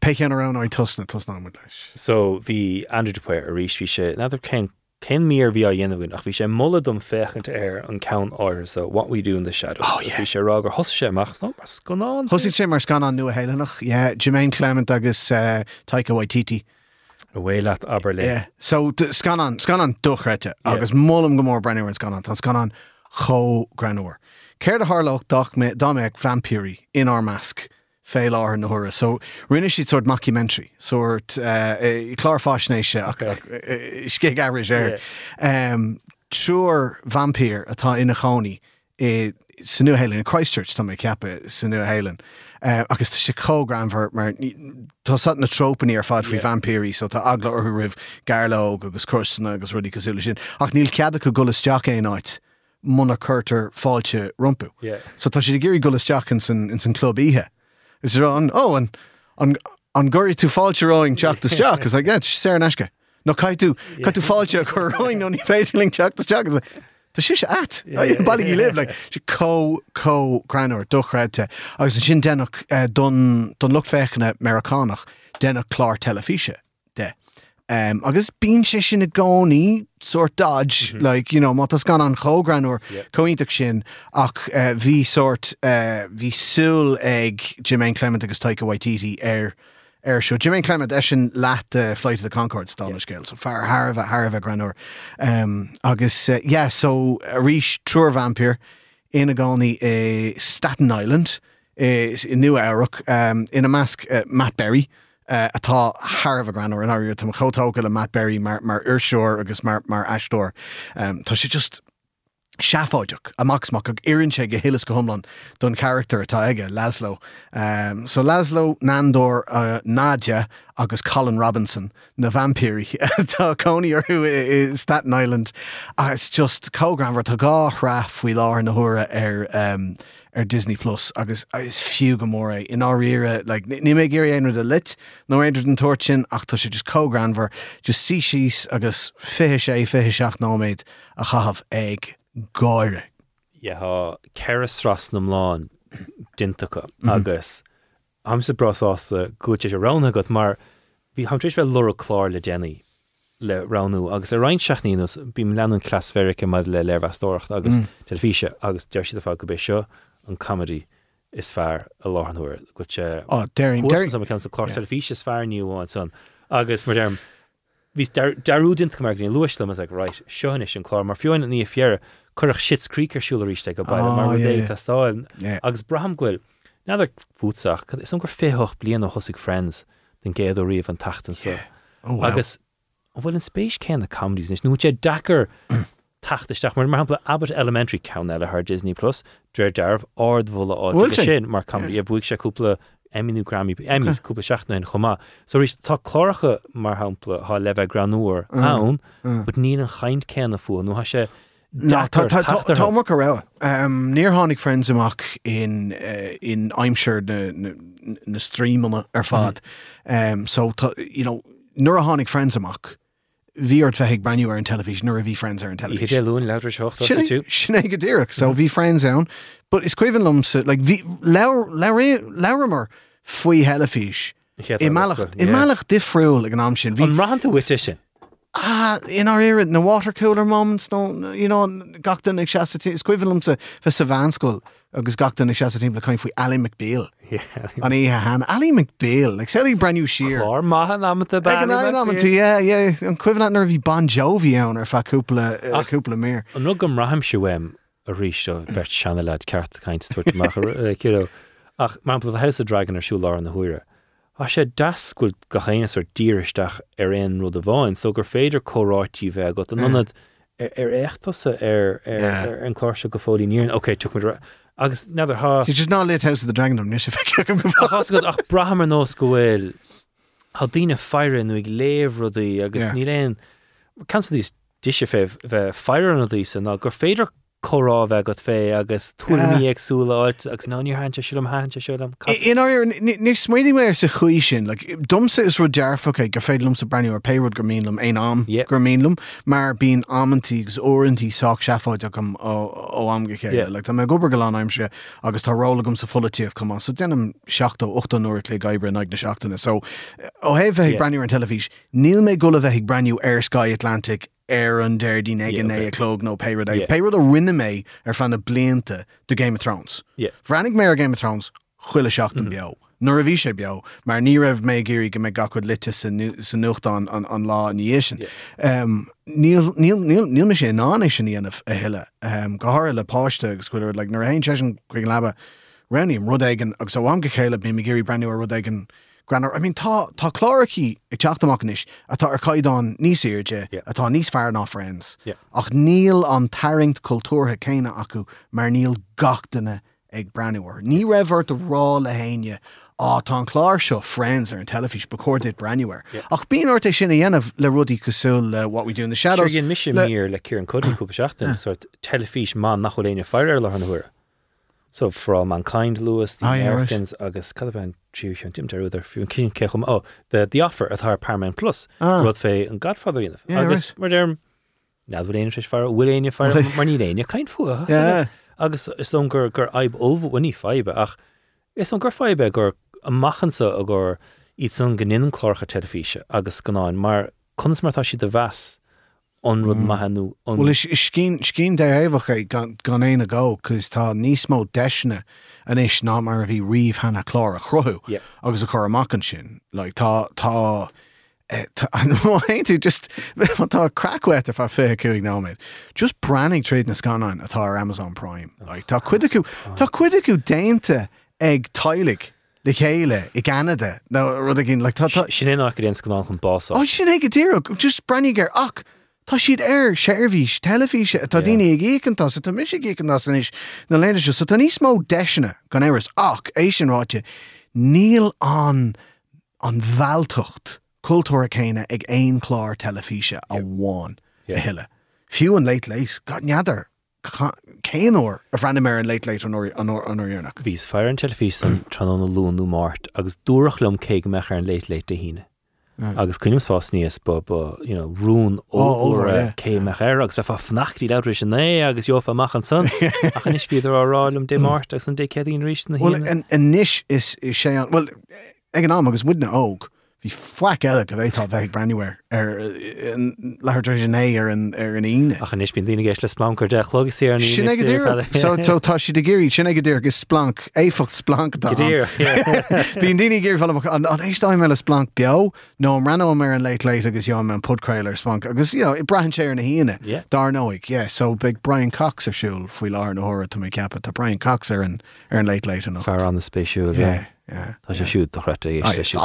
Pechan arán áid tusna tusná mu leis. So bhí Andrew Dupuy a ríis bhí sé nadidir cén cén mír bhí a dhéanamhún ach bhí sé mulladum fechant ar an count áir so what we do in the shadows. Oh, Agus yeah. Sé rágur hos sé amach nó mar scanán. Thsigh sé mar gan an nu a héilenach, Jermaine Clement agus uh, Taika Waititi. a bhhéile aber le Yeah. So d- scan an scan an duchreite agus mollam gomór brenneir an scan an tá scan an cho granúir. Céir a Harlach dach me dá ag vampiri in our mask fé lá na hura. So rinne si sort mockumentary sort uh, chláfáisnéise ske average air. Um, Trúr vampír atá ina choní i san nuhéilen in Christchurch tá mé ceappa san nuhéilen. Uh, agus tá sé cógranver mar tá sat na tropaní ar fad fao vampírí so tá agla orth rih garló agus cusanna agus rudí cosúla sin. Ach níl ceada go golasteach é áit muna fáilte rumpú. Yeah. So tá sé géirí golasteach in in san club ihe. Is er an ó an an an goirí tú fáilte roing teach deteach is like, sé Sarah eisce. No cai tú cai tú fáilte chu roing nó ní féidirling teach deteach Tá si se at bailí í liv le si có có granúir dochreite agus sin denach eh, don don luch fechanna Americanach denach chlár telefíe de. Um, agus bín sé sin na gcóí sort dodge mm -hmm. like, you know, má tas gan an chogranúir coíntaach sin ach uh, hí sort uh, hí súl ag Jermaine Clement agus Taika Waititi ar ar seo Jermaine Clement é sin leat uh, Flight of the Conchords stána scéil, so fear Harbh Harbh granúir um, agus uh, yeah, so a ríis trúr in a gáí uh, Staten Island is in nu Each um, ina measc uh, Matt Berry uh, atá Harbh gran an áir tam chotóga le Matt Berry mar mar urseoir agus mar mar eistóir. Um, tá sé just seafáideach amachsach ag iirinse go hélas go thomlan don charter atá aige. Um, so Laszlo Nandor uh, Nadja agus Colin Robinson na vampiri tá coní arthú i Staten Island agus just cógramhar tá gá rath faoi lá na thura ar um, ar Disney Plus agus is fiú go é in áíire like, ní mé géir éanaar de lit nó éidir an tuairtin ach tá sé just cógranhar just sí síos agus fi sé fi seach nóméid a chahabh ag gáire. ha ceras ras na mláán dintacha Mhm. agus am sa brasásta gote sé rana go mar bhí hamtrééis bheith lura chlár le déanaí le ranú agus a rein bím leanún clasferice mad le leirhtócht agus Mm. telefíe agus deir si fá go bé seo an comedy is fear a láhanúir uh, oh, go se Daring Daring sam can chlár telefíe is fear níúháin son agus mar derm Vís darúdint mar ní luisle ag right seois an chlár mar fioin ní fiarre chuch siúlaríiste go bail mar dé Yeah. agus braham ghfuil neidir fúteach is an gur féhoch blian ó hosig friends den géad ó riomh an tatan sa Oh, agus bhfuil an spéis cén na comedies níos nú sé dachar tatisteach mar mar hapla Abbott Elementary count eile th Disney Plus dre dearbh ard bhla á sin mar comedy a bhuiig sé cúpla Emminú Grammy Emmys cúpla seachna in chomá. So rís tá chláiricha mar hapla há leh granúir ann bud ní an chaint céanna fu nó ha sé No, dachar tachtar Tá mar go ra. Níor hánig friends amach in uh, in aimimseir na, na, na streamna ar fad. Um, so you know, nuair a hánig friends amach, hí ort bheith breniu ar an television nuair a bhí friends ar an Iché television. lún leidir seocht Sinné tú sinné go ddíireach, so bhí friends ann, but is cuihann lumsa like, bhí leramar faoi. Chéad I meach go, i yeah. meach difriúil ag an am sin. Bhí an rahananta wite sin Ah, in our era, na water cooler moments, no, you know, gachtan ag seaasa is cuihann sa fe sa vanscoil agus gachtan ag seaasa le chuin faoi Ally McBeal. An í han Ally McBeal, like sé breniu sheer. Chlár maithe amta Ag an aon amantí, yeah, yeah, an cuihann nar bhí Bon Jovi ann ar fa cúpla uh, Ach. cúpla mér. An rug am raham siúim a ríis seo bert seanad ceart caiint tuairtach ach má a House of Dragon ar siúlá an na huire. A sé dascuil go chéanaas ar díiristeach ar éon rud a bháin, so gur féidir choráití bheith go an nonad ar échtasa ar ar an chláir se go fóí níon, Ok, tu agus neidir há He's just not lit House of the Dragon am níos fe go ach brahamar nós go bhfuil Tá dína fearre nu ag léomh rudaí agus ní réon can dís diise feh bheith fear an dí san gur féidir bheith go fé agus tuaí ah. agsúla áit agus náíor hanse siúm hanse siúm In our ní smuoí mé sa chuí sin, like, dumsa is ru dearfacha gur féidlum sa breniu ar peirúd gur ein am gur mar bín amantí gus orintí soach seafáid am ó amgachéile. Le tá mé gobar go an aimimse agus tá rólagum sa folatíomh cumá, so dennim 16 8 nuair lé gaibre ag na seachtainna. So ó heh bheith an telefís, níl mé gola bheith Air Sky Atlantic ar an déirdí ag Yeah, an okay. é clog nó peirad é. Yeah. Peirad a rinne mé ar fan na blianta do Game of Thrones. Yeah. Mé ar Game of Thrones chuile seachtain bio. nuair a bhí sé beo, mar ní raibh mé géirí go méid gacud lite san nuchtán an lá níhéan. Níl me sé ná sin íanamh a heile gothir le páiste agus chuir le nar haon se chuig leba ranim rud aigen agus bham go chéile bí géirí breú a rud aigen granar I mean, tá tá chláraí ag teachtamachnis atá ar caiidán níos irde Yeah. atá níos fear ná friends Yeah. ach níl an taringt cultúrtha céine acu mar níl gachtainine ag breúir. Ní rahhar a rá le haine á tá an chláir seo friends ar an telefís becordid breúir. Ach bí orta sinna dhéanamh le rudí cosú le what we do in the Sure shadows. gin mis mír le cur an codí cúpa seachtain sort telefís má nach choléine fear le an thuair. So from Mankind Lewis, the. Americans, agus Caliban Jew an Tim Derúidir fiún cin cechum ó the the offer at haar Paramount Plus Ah. rud fé an inmh Yeah, agus mar derm nad bhfuil éine far bhfuil far Well, mar ní éine caiin fu agus is an gur gur aib óhhaní feibe ach is an gur feibe gur an machchansa a gur iad san gninnen chlárcha telefíe agus gnáin. Mar martá si de bheas an rud maithanú an Well is is cín de éhacha gan éana go cos tá níos mó deisina an is ná mar a bhí riomh hena chlár a chrothú Yeah. agus a chur amachchan sin le tá tá eh, tá- an bhhain tú just tá crackwet a fé cuaig náid. Just branding trade na scanáin atá ar Amazon Prime. Like, tá cuid acu tá cuid acu déanta ag tailig le chéile i Canada nó rud a gin le sin éach déon gná chun bás Á sin ag go ddíach just brenig ar ach Tá siad ar séirhís telefíe tá daine ag gécantá sa tá mis gécantá san is na léine se sa tá níos mó deisina gan éras ach é sin ráte níl an an bhheiltocht cultúra chéine ag éon chlár telefíe a bháin a hiile. Fiú an leit leis ga neadidir céanúir a bhreanimir an leit leit an orionach. Bhís fear an telefís an tróna lúnú mát agus dúrachlum cé go mechar an leit leit de híine. Agus cuinim fás níos ba you know, rún over, ó yeah. cé me chéir agus bheith leidir sin né agus jofa amach an san achan is árálum dé mát agus an dé ceín rí na Well híine. an níis is is sé an well ag an am agus muna óg hí flac eile go bhétá bheith breúir ar lethir sinné ar an ar an ine. Achan is bín dína géis le splankar de chlog sé ar Sin ag ddír so so tá si de géirí sin ag ddír gus splanc éfacht an. Gedéir Bhín daine ggéir fall an an éistáim meile splanc beá nó an ranó mar an leit leit agus jo an podcréiler splanc agus you know, i brahan sé ar na híine Yeah. dar yeah, so big Brian Cox arsúil faoi lá na hóra tá mé cappa tá Brian Cox ar an ar an leit leit an fear an na spéisiú Yeah, yeah. Tá sé siúd do chreite siú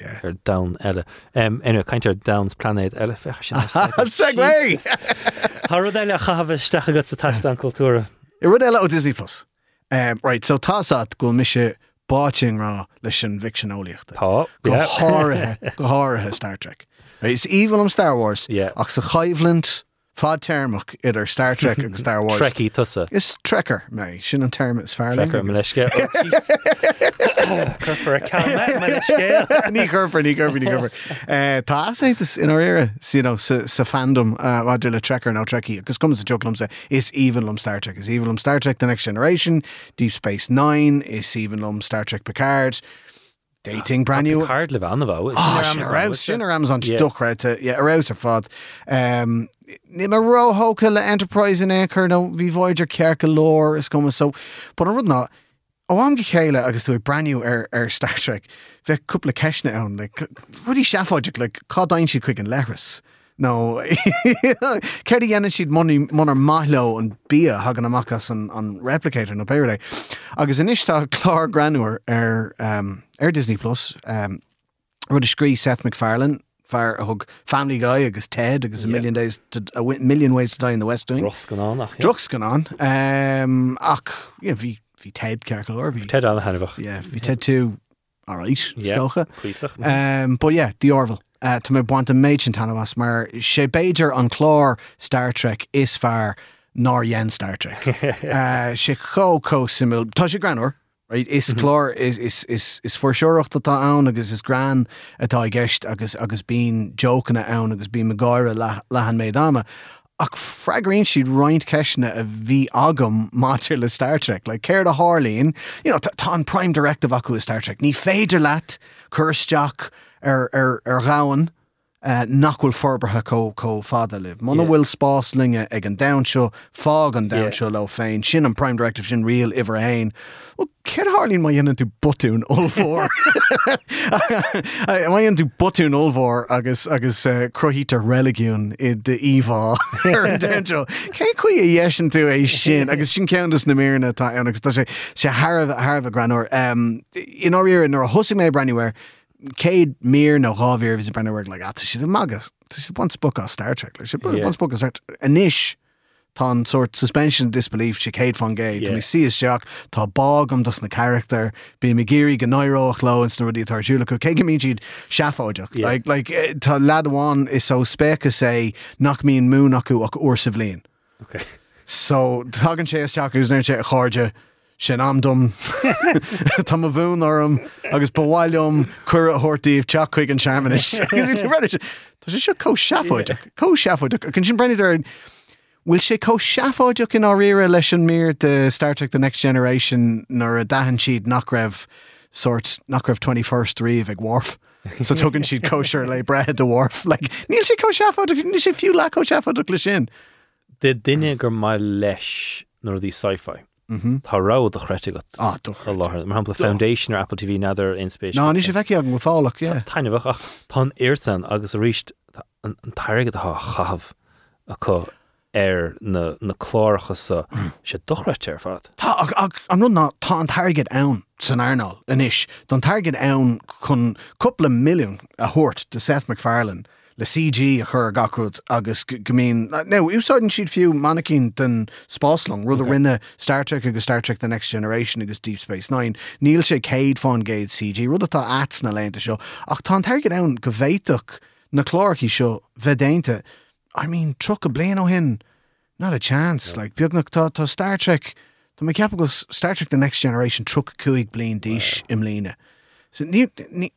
yeah. ar da eile. Enu caiintear downs planéid eile fecha sin. Segway! Har eile chahabh stecha go sa an cultúra. I rud eile ó Disney Plus. Um, right, so tásat go mi se báting rá leis an. Tá Go háirithe go háirithe Star Trek. Is evil am Star Wars Yeah. ach sa fád termach idir Star Trek agus Star Wars. Trekkie tusa. Is trekker mé sin an term is fear Trekker me leisce. Curfar a cam me leisce. ní chufar ní chufar ní chufar. Tá étas in éire sa fandom eh, bhaidir le trekker ná trekkie, agus cum sa joglam sa is evenlum Star Trek, is evenlum Star Trek The Next Generation, Deep Space Nine, is evenlum Star Trek Picard, Dating brand new. Card le bhana bh. Sin arás sin ar Amazon Yeah. duchreite arás ar fad. Um, Ní mar rothóca le Enterprise in échar nó bhí bhaidir cearcha lór is go so, but an rud ná ó am go chéile agus tú braniú ar ar Star Trek bheith cúpla ceisna ann le rudí seafáidir le cádain si chuig an leras. No Ceir dhéana siad munar maithló an bí hagan amachchas an, an replicator na Paradise. Agus inistá chlár granúir ar um, ar Disney Plus um, rud is scrí Seth MacFarlane fear a thug Family Guy agus Ted agus a million days to, a million ways to die in the West doing. Ross gan annach. Drugs gan an um, ach yeah, hí hí Ted cearcalór hí Ted an hanfach. yeah, hí Ted tú Yeah. stocha. Cuiach. Um, but yeah, the Orville. Uh, Tá mé buint an méid an tanna was mar sé béidir an chlár Star Trek is fear ná yen Star Trek. uh, sé có simú Tá sé granúir. Right? Is chlár is, is, is, is forseoirecht atá ann agus is gran atá i gceist agus agus bín jocanna ann agus bí me gáire le- lehan méid ama. Ach freigraín siad roiint ceisna a bhí agam mátir le Star Trek, le céir a Harlín, you know, tá an prime directive acu Star Trek. Ní féidir leat chusteach ar ar ar gáhan uh, nachhfuil forbartha có có fada liv. Mana Yeah. bhfuil spáslinge ag an downseo fág an Yeah. downseo le féin sin an prime director sin rial iwwer hain. Well, Ceir hálín mai dhéanaan tú botún. Mai an tú botún olmhór agus agus uh, crohítar religiún i de omhá ar downseo. Cé chuí a dhéan tú é sin agus sin ceantas na ména tá agus tá sé sé Harbh Harbh granúir. Um, in áíir nar a thosa mé céad mír nó ráhíir vis breúir le a si magus. Tá si bunt spo á Star Trek le si Yeah. bunt spo inis. Tá an sort suspension disbelief si céad fan gé Yeah. yeah. si is seach tá bágam dus na character bí me géirí go nairóch lo in snúí tarsúla go cé mí siad seafáideach Yeah. like, like, eh, tá ladháin is so spécha sé nach mín mún acu ach uair sa bblion. Okay. So tugann sé teachús neir sé a cháde sin amdom Tá a bhún orm agus bhhailm chur a hortíomh teach chuig an seanis. Tá sé seo có seafáideach có seafáideach a chun sin brenn Bhfuil sé có seafáideach in áíire leis an mír de Star Trek the Next Generation nar a dahan siad nach raibh sort nach raibh 21st riomh ag Worf. So tugann siad kosher le bread de Worf. Like, níl sé có seafáideach ní sé fiú le có seafáideach le sin. De duine gur mai leis nó dí sci-fi. Tá rá a chréite go Ah, doch. a láthir. Mar hapla Foundation ar Apple TV nadidir in space. No, ní sé feici an go fálaach, yeah. Taine bh ach tá airsan agus a ríist an an tairgad a chahabh a chu ar na na chláiricha sa sé dochreite ar fad. Tá an rud ná tá an target ann san airnáil inis. Don target ann chun coppla milliún a thuirt de Seth MacFarlane le CG a chur gacrúd agus go- go mín no úsáidn siad fiú manacín den spáslong rud a rinne Star Trek agus Star Trek the Next Generation agus Deep Space Nine. Níl sé céad fáin géad CG rud atá ats na leinta seo. Ach tá target ann go bhéiteach na chláircí seo bheitdainte I mean tro a blian ó hin not a chance like beagnach tá tá Star Trek Tá mé ceap Star Trek the Next Generation tro cuaig blion díis im líne. So ní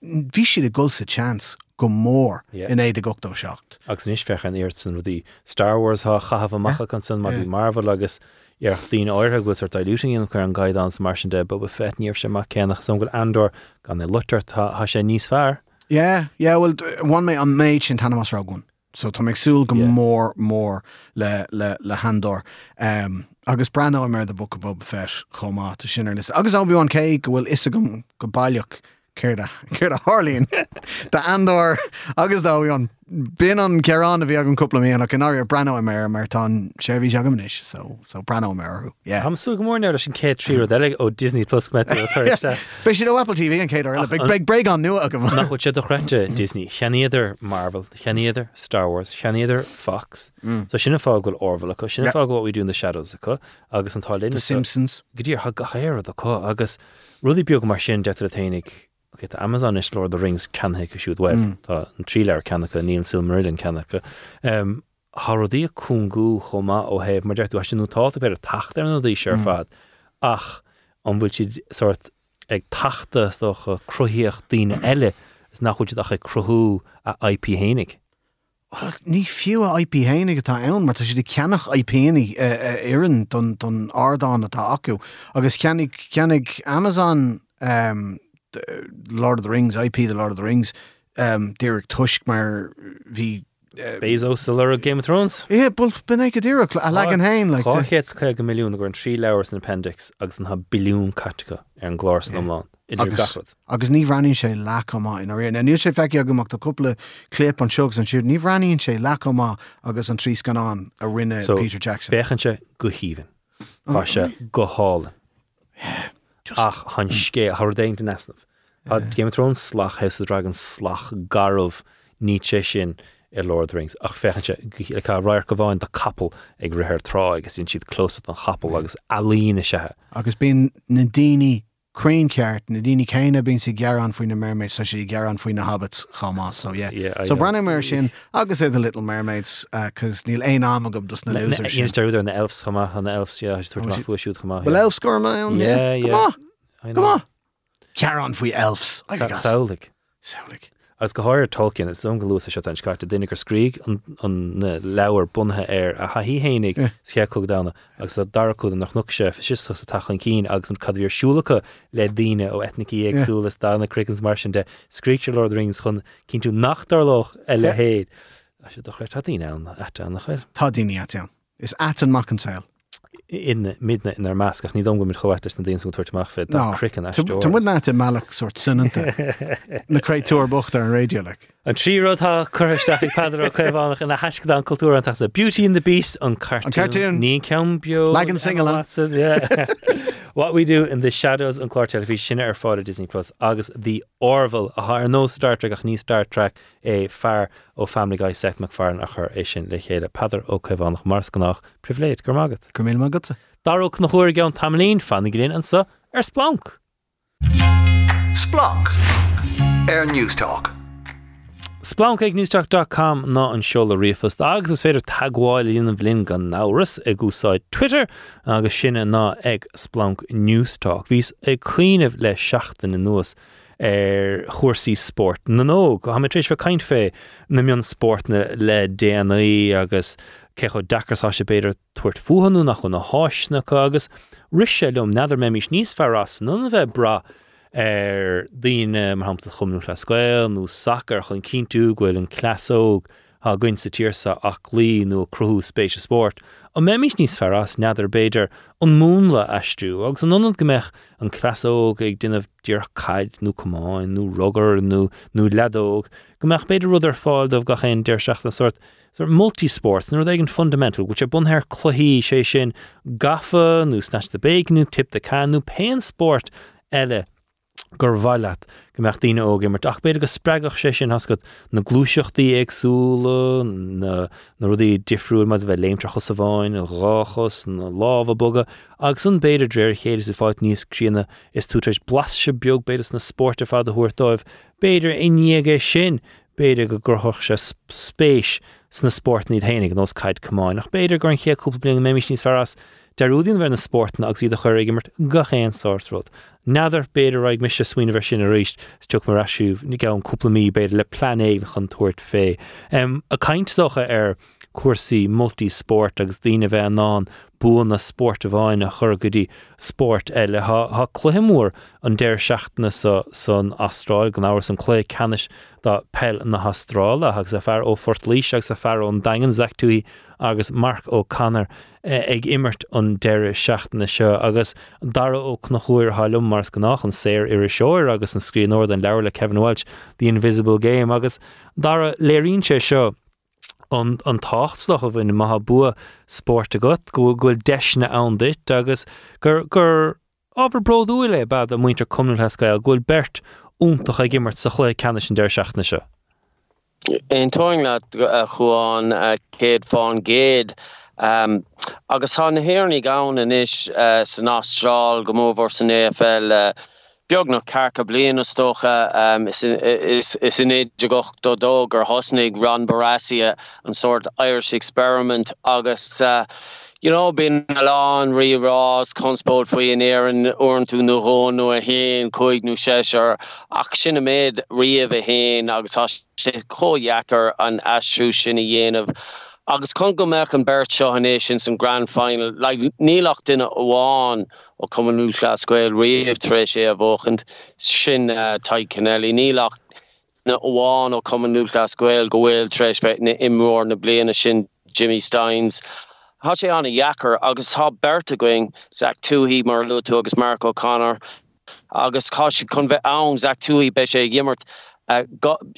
bhí siad a gulsa chance go mór in éiad a gotó secht. agus níos fech an airt san rudí Star Wars ha chahabh amachcha an san mar bhí Marvel agus ar tín áirthe go ar diluting an chuir an mar de, but fe níomh sem mar cenach san goil Andor gan é lutar tá sé níos fearr. Yeah, yeah, well one mé an méid sin tanna mas ragun. So tá méagsúil go Yeah. mór mór le le le handor. Um, agus brana mer de book Boba Fett chomá is. Agus an cé go bhfuil is gom go bailach céir a Harlín. Tá Andor agus dá an bin an ceán a bhí an coppla míon ach an áir brana mer mar tá séhí agamis so so brana merú. Yeah. Am sú go mórne sin cé trí deig ó Disney Plus me. Eh? Be si Apple TV an céidir big big break an nu a go. nach sé do chreite Disney cheaniidir Marvel, cheaniidir Star Wars, cheaniidir Fox. Mm. So sinna fá goil orhla chu sinna Yeah. fá what we do in the shadows acu agus an tálinn The Simpsons. Gdír ha gachéir a chu agus rudí beag mar sin de a ténig okay, tá Amazon is Lord of the Rings canthe go siút web Tá an tríleir cenacha níl Silmarillion cenacha. Um, Tá rodí a cúngú chomá ó héh mar deirú sinú táta beidir tacht ar nó dí fad ach an bhfuil siad sort ag tata chu cruíocht daine eile is nach chuid a cruthú a IP hénig. Well, ní fiú a IP hénig atá ann, mar tá si de ceannach IPnig éan don ardán atá acu. agus ceannig Amazon um, the Lord of the Rings, IP the Lord of the Rings, um, Derek Tusk v. hí Bezos ar a Game of Thrones? É bul ben go dtíach a le an hain le Cháchéad chu go milliún gur an trí leabhar an appendix agus an ha bilún catica ar an glár san amláin. Agus agus ní ranín sé leá in réon. níl sé feici agamach do cúpla clip an segus an siúd, ní raníonn sé leá agus an trí ganán a rinne So, Peter Jackson. Béchanse go híhann. Tá se go hálan. Ach han mm. scé har déint nesnah. Tá Game of Thrones slach House of the Dragon slach garmh ní sé sin i Lord of the Rings. Ach fechanse le rair go bháin de capel ag rithir rá agus sin siad close an chapel agus alína sethe. agus bín na daoine Cream ceart na daoine céine bín si gearan faoin na mermaids sa sé gearan faoin na habits chamá so yeah. Yeah, I so mar sin agus é the little mermaids uh, cos níl é am agam dus na loser sin. Ionidir na elfs chama an na elfs tu fu siút chama. Well elf score ma on Yeah, yeah. Come on, come on. Cearan faoi elfs. Saolig. Saolig. As go háir Tolkien is an goú se an scaite duine gur scríg an leabhar bunthe ar a ha hí hénig ché chu dána agus a darcú nach nu sé siiste sa tachan cín agus an cadhíir siúlacha le díine ó etnicí agsúlas dána Crickens mar de scríte Lord Rings chun cinn tú nachtarloch e le héad. sé do chuir tatíine an an nach chuir. Daine an. Is at an mac an saoil. In midna in ar meascach ní dongum chohatas na déon tuairtach fé crickan Tá mu ná meach sort sinnanta naréid túir bochtta an radio le. An trírótá chuisteach pedar chuhánach in na heisce an cultúr an a Beauty in the Beast an cartún ní cean bio Legan single What we do in the shadows an chlár televí sinne ar fád Disney Plus agus the Orville a nó Star Trek ach ní Star Trek é fear ó oh, Family Guy Seth MacFarn a chur é sin le chéile pedar ó oh, chuhánach mars gannach priléid gur mágad. Gu mé magad. Daró nach chuir gan tamlín fannig gréin an sa ar splanc. Splanc. Air News Talk. Splankeagnewstalk.com ná an seola riafas agus is féidir tagháil líanana bhlinn gan náras ag gúsáid Twitter agus sinne ná ag Splanc Newstalk. Bhís ag chuoineh le seaachtain in nuas ar chósaí sport na nó go ha tríéis bh caiint fé na mion sportna le DNA agus cecho dachasá sé beidir tuairt fuhanú nach chun na háisna agus riise lom neidir mé mís níos ferras nó bheith bra ar daine mar hamta chumnú le scoil nó sacr chun cinú ghfuil an clasóg a gin sa tíirsa ach lí nó cruú spéise sport. a méimiis níos ferras neidir béidir an múnla eistú, agus an anad gombeich an clasóg ag duineh dearchaid nó cumáin nó rugar nó nó ledóg, gombeich beidir rud ar fáil doh gachéin deir sort so multisports ag an fundamental, go sé bunthir chluhíí sé sin gafa nó snas de béigú tip de can nó pein sport eile gur bhaileat go meach daine ógé mar ach beidir go spregach sé sin hascot na glúiseachtaí agsúla na rudí difriúil me bheith léimtrachas sa bháin a ráchas na láha boga. Agus an beidir dréir chéidir sa fáid níos críanana is túéis eh, blas se beag beidir na sportte fád a thuirtáibh beidir iníige sin beidir go gurthach se spéis sna sport hénig an os caiid cumáin nach beidir gur an chéúpla blian méimiis níos ferras Deúdín bhar na sportna agus iad a chuir immert gachéan sáirtród. Nadidir beidir raig mis swinoine ver sin a réist tuach mar asisiú ní ga an cúplamí beidir le planéil chun tuairt fé. Um, a caiintsocha ar cuasaí multisport agus dtíine bheith an ná buan na sport a bháin a chur gotí sport eile. Ha chluhimúór an déir seachtainna san Astráil gan áhar san clé canis dá pell na Astrála agus a fear ó fort líis agus a fear ón dagan zeachúí agus Mark ó Canar ag immert an deire seachtainna seo. Agus dar ó nach chuir hálum mars gannach an séir ar seoir agus an scríóir an leir le Kevin Welch the Invisible Game agus dar léirín sé seo an, an táchtslach a bhfuin maitha bua sport a got go ghfuil deisna an dit agus gur gur ábhar broúile bad a muintear cumú hecail ghfuil bert úntaach a gimmert sa chuir cenne sin deir seachna se. Ein toing le chuáin céad fáin géad. Um, agus há nahéirnig gan in is uh, san Austrráil go móhór san AFL uh, beag nach carcha blian na stocha um, is, is, is in éidir gocht do dó gur hosnig ran Barasia an sort Irish experiment agus uh, you know bin aán rirás conspót foi in éan orintú nó hón nó a héin coig nó séir ach sinna méid riamh a héin agus sé cóheachar an asú sinna dhéanamh. Agus kon go meach an Bert Nation san Grand Final. Like, nílacht duine óháin ó comúlascuil riamh tre sé a bhchant sin uh, Tadhg Kennelly nílacht na óháin ó comúlascuil gohfuil treéis fe na imróir na bliana sin Jimmy Stynes. Há sé anna jacker agus há berta going Zach Tuohy mar luú agus Mark O'Connor. Agus cá si chun bheith an Zach Tuohy be sé gimmert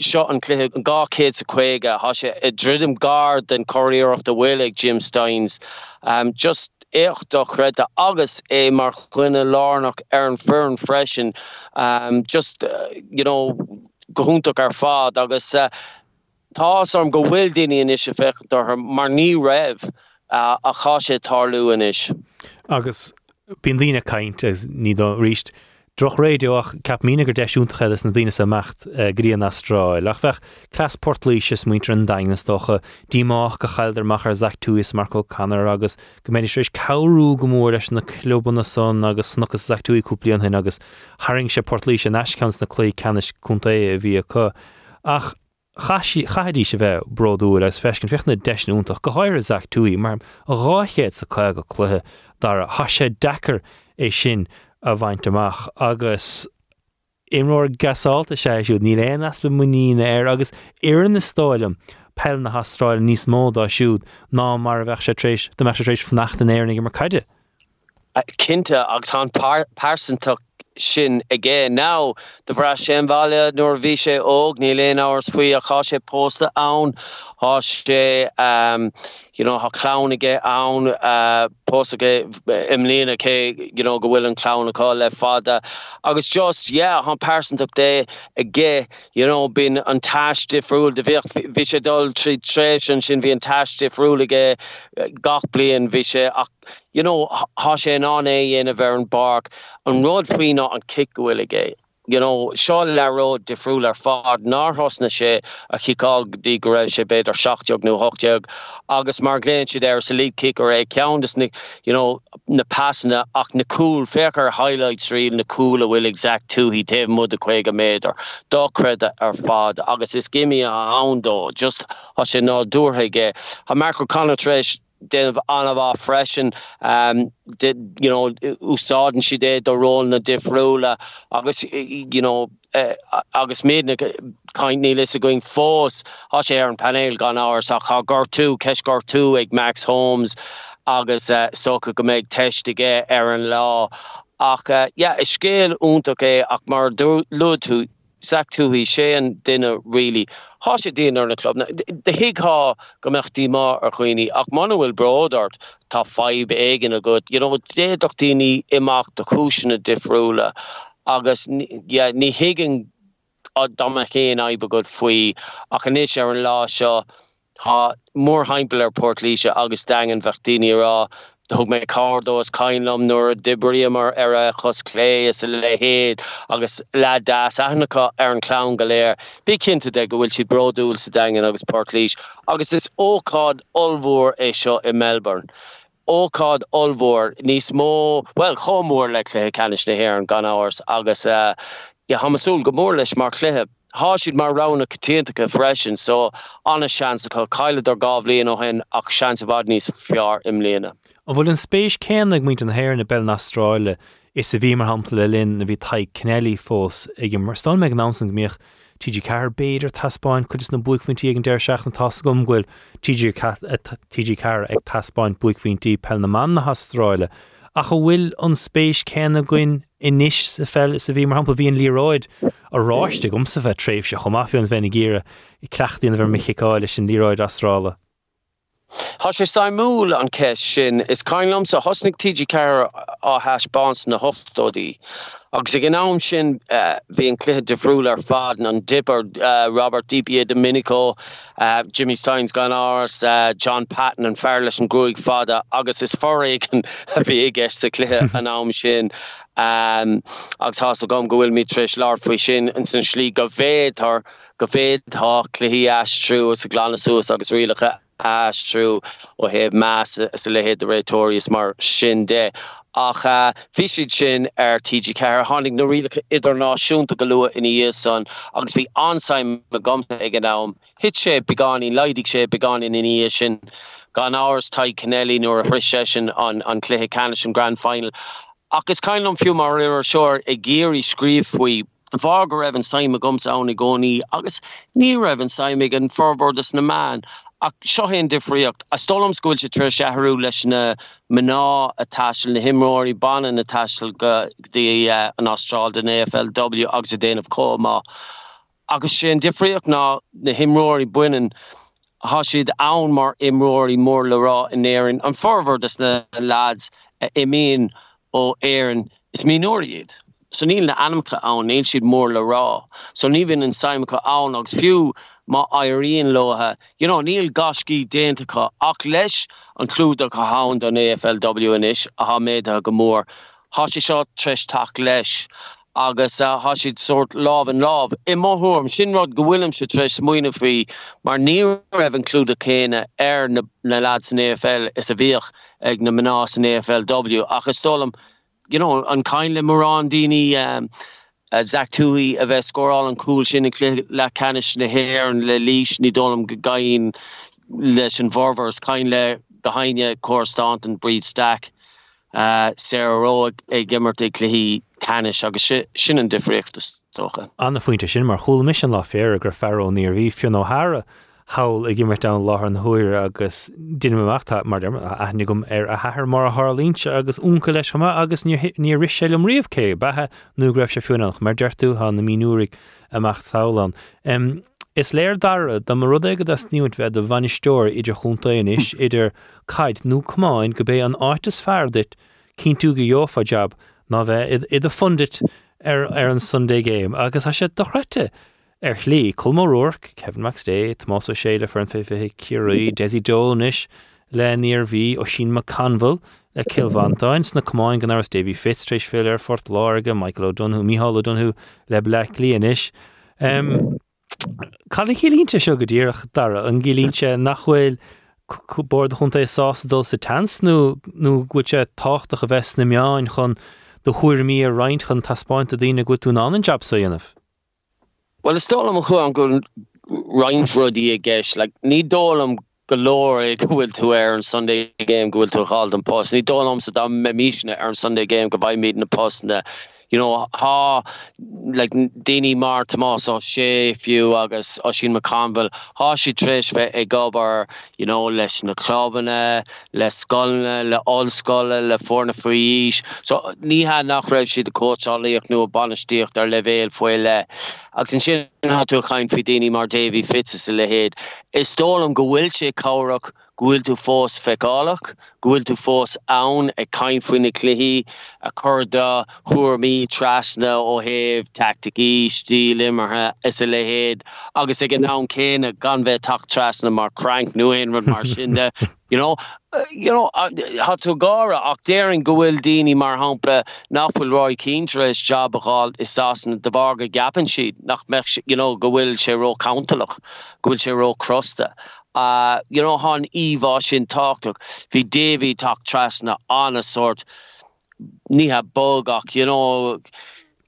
seo an clé an gácéad sa chuige há sé i dridim gard den choíocht de bhfuig Jim Stynes um, just écht do chréide agus é mar chuine lánach ar an fern freisin um, just uh, you know, gohúntaach ar fád agus uh, tá am go bhfuil daine in is se fecht mar ní raibh. uh, a cha sé tarlúan is. Agus bíon lína caiint ní do ríist. Droch réideoach cap mínagur deisiúntachadas na dtíine amacht uh, gríon Astráil, lech bheith clas portlíis muintre an dainnastocha, díách go chaidir machar zaach túis Marco Canar agus goméidir sééis cabú go mór leis na clubban na son agus snuchas Zach Tuohy cúplaíon hin agus haring sé portlíis an eiscans na clé canis chunta a bhí chu. ach chadí se bheith broú leis fescin fechna deisnúntaach go háir aach túí mar a ráchéad sa chuige go chluthe dar a ha sé dechar é sin a bhaint amach agus imróir gasáalta sé siú ní réon as be muína air agus ian na stáilm pell na hasráil níos módá siúd ná mar a bheith sé trééis do me rééis fanachta éirnig mar caiide. Kinte agus tá pásantach sin agé ná de bhra sin bhile nuair bhí sé óg ní léon áhars faoi a cha sé pósta ann há sé um, you know, how ha clownige an uh, posige imlína ke you know, go bhfuil an clownnaá le fada agus just yeah person op dé a ge you know, bin an taistifrúil de vi sé dul trí tre sin vi an taistifrúlige gach you know, ha sé an an é in a ver an bark an rod fao an you know seo leró difriúil ar fád náthosna sé a chiáil dí go raibh sé beidir seaachteog nó hoteag agus mar gléin si ar sa lí kick or é ceantas you know na passanna ach na cool fechar highlights rí na cool a bhfuil exact tú hí te mud a chuige méidir dócreda ar fád agus is gimi a andó just a sé ná dúrthaige ha mar go kannatrééis den anhá freschen um, you know úsáden si dé do ro na difriúle agus you know uh, agus ména kaintní is a going sé ar an panel a cha gar keis gar tú ag Max Holmes. Agus uh, socha go méid teistige ar an lá ach uh, yeah, is scéal úntaach é ach mar lu tú sac tú hí sé an duine ri há sé déanaar na club de hiá go mechtí má ar chuoine ach manuel brodart tá feib aigen a go you know déach daoine imach de cisina difriúle agus ní higgin a dama chéan aibe go faoi ach an is ar an lá seo. Ha mór heimpel ar Port Líise agus dagen vechttíine rá thug mé cardós caiinlam nuair a dibríamar ar a chus lé is le héad agus le das anacha ar an clown galéir. Bí cinnta de go bhfuil si broúil sa dagen agus Parklís, agus is óád olmhór é seo i Melbourne. óád olmhór níos mó well chomór le le canis na hhéir an gan áhars agus uh, ja, hamasúl gomór leis mar chléthe há siad mar rana caténtacha freisin so anna sean go caiile ar gáhlíon ó hen ach sean a bhd níos fiar im léana. A bhfuil an spéis céannig muint an héir na bell Austrráile is sa bhí mar hapla le linn na bhí Tadhg Kennelly fós ag mar sta meid násan gomíoch TG car béidir taspáin chud na buicfuintí ag an deir seach an tas gomhfuil TG car ag taspáin buicfuintí pe na man na Austrráile a go bhfuil an spéis céanna goin inis sa fel sa bhí mar hapla bhíon líráid a ráiste gom sa bheith tréh se chomáfiún bhena gére i cleachtaíon bhar michiáile sin líráid Austrrála. Tá sé saimúl an ce sin is caiinlam sa hosnig TG ceir á heis bans na hochtdódí. agus gin nám sin uh, hí an cluthe defriúil ar faden an dipper uh, Robert DiPierdomenico, uh, Jimmy Stynes gan ás, uh, John Patton an fearles an grúig fada agus is forréigen a bhí ige sa cluthe an nám sin. Um, agus há a gom gohfuil mí tris lá faoi sin an san slí go fétar go féad tá chluhíí astrú a glanasús agus rilacha astrú ó heb mass sa lehéad de rétórius mar sin de. ach fiid sin ar TG ceir hánig nó rilecha er, idirnáisiúnta go lua in íos san agus bhí ansaim me gomta ag an nám. Hit sé beganí leidig sé beganin in íos sin gan áhars Tadhg Kennelly nuair a thri sin an an cléthe an Grand Final. Agus caiinnom fiú mar ri seir ag géirí scríb faoi bhá go raibh an saime gomsa anna gcóí agus ní raibh an saimime an forbordas na man ach seohéon difriocht a stolam scoil se tre seharú leis na mná a na himráí ban na taiil go dé uh, an Austrráil den AFLW agus a déanamh comá. agus sé difriocht ná na himráí buinen há siad ann mar imróí mór le rá in éan an forver des na lads uh, imíon ó éan is minoriad. So níl na anamcha an éon siad mór le so ní vin an saimimcha an agus fiú má airíon lothe you know, níl gascí déntacha ach leis an clúda go hán an AFLW inis a ha méid a go mór há si seo tres take leis. agus uh, ha siid soort láf an láf. I máthm sinrad gohfuilm se tres muoine fao mar ní rah an clúda céine ar na, na AFL is a bhíoch ag na mná AFLW agus stom you know, an caiinle mar an daine um, Zach Tuohy a bheith scóráil an cool sin le canis na héir an le lís ní dólam go gain leis an vorvers kain le gohaine chostant an breed stack uh, séró ag gimmert ag chluhí canis agus sin an difrichttas stocha. Anna foiointe sin mar chola mis an lá fér a gur feró níor bhí fion óthra. Hawl i gimmert da láth an thuir agus duimeachta mar anig gom ar a hethir mar a Harlínse agus úca leis chama agus ní ri sem riomh cé bethe nó greibh se fiúnach mar deirú ha na míúrig amach tálan. Um, Is léir dara da mar rud aige as níúint bheith a bhainisteir idir chuntaonis idir caiid nó cumáin go bé an áitas fearrdit cín tú go jófa jab ná bheith iad a fundit ar ar an Sunday game agus a sé dochreite. Ar chlí culmóúach Kevin McStay, Tomás o séile fer an féfithe Desi Donis le níor bhí ó sin ma canfuil le kilvantáins na cumáin gan ars David Fitztrééis fé ar fort láige Michael O'Donhu, Mihall O'Donhu le Black líis. Um, Can i chélínte seo go ddíireach dara an gélínse nachhfuil bord chunta sásdul sa tans nó nó gote tácht a bheits na meáin chun do chuir mí a reinint chun taspáint a dtíine go tún an job sa dhéanamh. Well is dólam chu an go reinint rudí a gceis, le ní dólam golóir gohfuil tú ar an Sunday game gohfuil tú gáil an post. Ní dólam sa dá me míisina ar an Sunday game go bhaid míad na post na you know ha like déine mar sé fiú agus Oisín McConville há si tris fe e gobar you know leis na clubbanne le skolne le allskolle le forna fuís so ní ha nach raibh si de coacháíoch nu a banistíocht ar levéil foioi le agus sin sin hat tú chain fi déine mar Davy Fitze se le héad. Is tólam gohfuil sé cáach gohfuil tú fós feáach, gohfuil tú fós ann ag caiinfuoine chluhí a chuda thuair mí trasna ó héh tacticí stíle marthe is a lehéad agus ag an ná céine gan bheith tacht trasna mar crank nuin rud mar sinnde you know? Uh, you know uh, hat tú gara ach déing gohfuil daine mar hapla nachfuil roi cínre is jobbaáil is sasan de bharga gapan siad nach me you know gohfuil sé ro countalach gohfuil sé crosta uh, you know han íhá sin táach hí Davy tak trasna an a sort ní ha bogach you know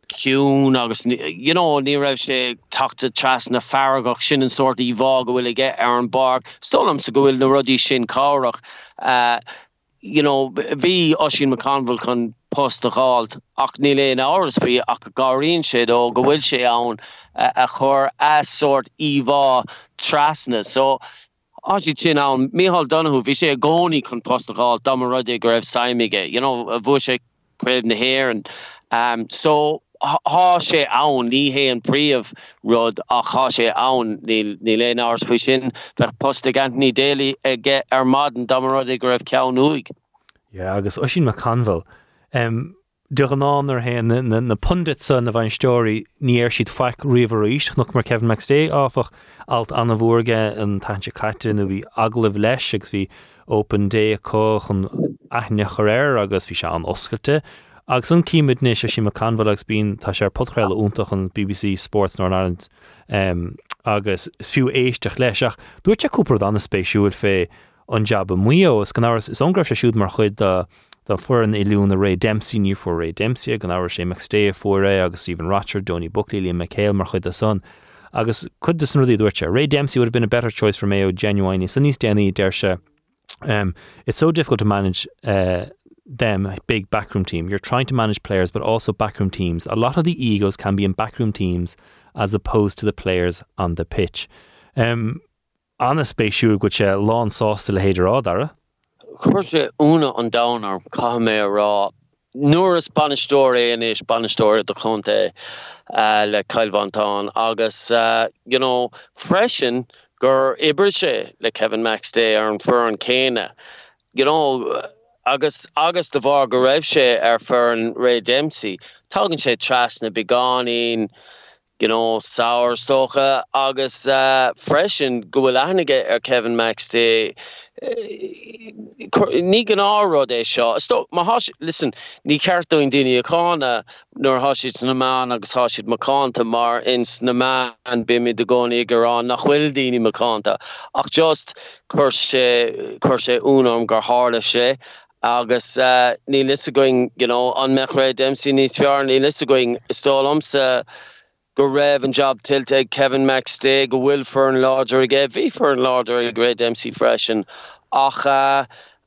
kiún agus you know ní raibh sé tuta tras na fargach sin sort í bhá go bhfuil ige ar stolam na uh, you know bhí Oisín McConville post a gáalt ach ní léon áras bhí ach garíonn sé ó go a chur as sort íhá trasna. So áí sin an méhall donnaú bhí sé a gcóí chun postáil dam rudé go raibh saimiige, you know, a bhu sé kréibh na héir an um, so há sé ann ní hé an príomh rud a chá sé ann ní ver post gan ní déli ige ar mad an damarrod go raibh cean nuig. Ja agus o sin me canfuil. Um, Du an ná ar hen na, na pundit san a bhain stóí níir siad feic riomhríéis nach mar Kevin McStay áfach alt anna bhórge an tainte caiite nó bhí aglah leis agus bhí open dé có chun aithne choréir agus bhí se an agus an cíimiid ní sé si mar canhach bín tá sé úntaach an BBC Sports North Ireland um, agus fiú éisteach leiseach dúirt te cúpla anna spéisiúil fé an jab a muo is gan is ongraf se siúd mar chuid de Tá fu an ilún a ré Dempsey ní fu ré Dempsey áir sé meté fu ré agus Stephen Roger, Donny Buckley lí McHale mar chud a son. agus chud de rudí dúirte. Ray Dempsey would have been a better choice for Mayo genuinely. So níos déanaí der se. Um, it's so difficult to manage uh, them big backroom team. You're trying to manage players, but also backroom teams. A lot of the egos can be in backroom teams as opposed to the players on the pitch. Um, an spéisiú go se lán sásta le héidir ádara. Chuirte úna an danar cha mé rá nuair is banistóir is banistóir do chunta uh, le caiilhantán agus uh, you know, freisin gur ibre sé le Kevin McStay ar an fur an céine. You know, agus agus de bhar go raibh sé ar fer an ré Dempsey, tágann sé trasna beáín, you know, saoir stocha agus uh, freisin gohfuil ahanige ar Kevin McStay. Ní gan árá é seo. Sto listen ní ceartúin daine aána nuair hasisiid na man agus hasisiid macánta mar ins na an bimi de gcóí gurrán nach bhfuil daoine macánta ach just chur sé chur sé únam gur hála sé agus uh, ní list going you know an mech ra Dempsey ní fear ní list going stolumse go raibh an job tiltte Kevin McStay go bhfuil fer an láger ige hí fer an láger i Great Dempsey freisin ach uh,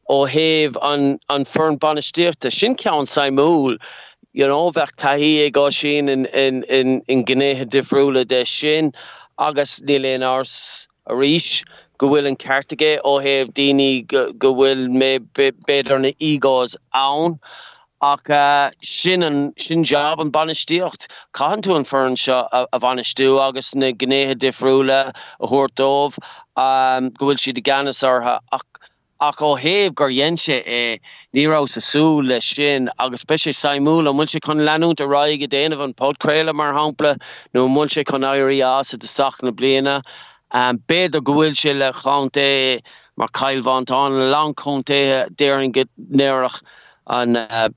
ó héh an an fern banisteirte sin cean Simúl you know bheith taihí go sin in in in in gnéthe difriúle de sin agus níléon ars a ríis go bhfuil an ceartige ó heh daine go bhfuil mé beidir na ígás ann. Ach uh, sin an sin job an banistíocht caihan tú an fern seo a, a bhanistú agus na gnéthe difriúle a thuirtómh um, gohfuil si de ganas ortha ach ach ó héh gur dhése é nírá asú le sin agus spe Simú a mu se chun leút a raig déanamh an podcréile mar hapla nó mu se chun airí as de sach na bliana. Um, beidir gohfuil se le chaté mar caiilháán lang chunté déing get néireach an uh,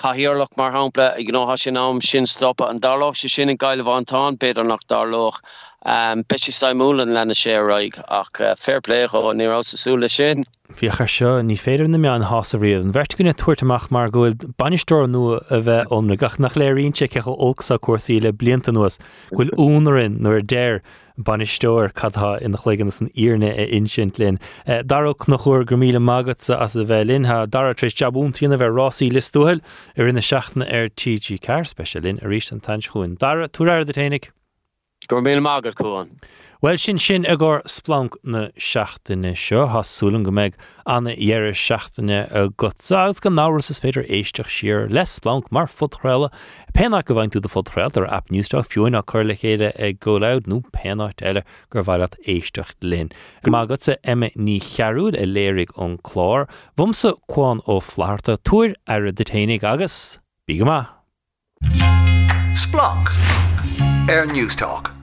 Cahirirlach mar hapla ag gná sin am sin stoppa an darloch se sin in gaiilehantá beidir nach darloch. Um, be Simúlan lenne sé raig ach uh, fairléch ó nírá asúle sin. Bhíchar seo ní féidir na meán hása riomh an bhirt gona tuairrtaach mar gohfuil banistóir nua a bheith omna gach nach léiríonse cecha ógsa cuasaí le blianta nuas, ghfuil únarin nuair déir banistóir cadtha in chlégan san íne a insint linn. Mágat as a bheith lintha dar trééis jabúntíanana bheith Rossí listúil ar ina seachna ar TG Car specialin a ríist an tan chuin. Dar túir de ténig. Gu mé mágad chuáin. Well sin sin a gur splanc na seaachtainine seo hasúlan go méid anna dhéar seaachtainine a gotágus go náras is féidir éisteach siar les splank mar fudchréile penach go bhaintú de fudchréil ar app newsteach fiúin a chuirla chéile ag ggóláid nó penáit eile gur bhaileat éisteach linn. Go mágad sa imime ní chearúd a léirigh ón chlár, bhumsa chuáin ó flaharta túir ar a deténig agus bí go má. Splanc. Air Newstalk.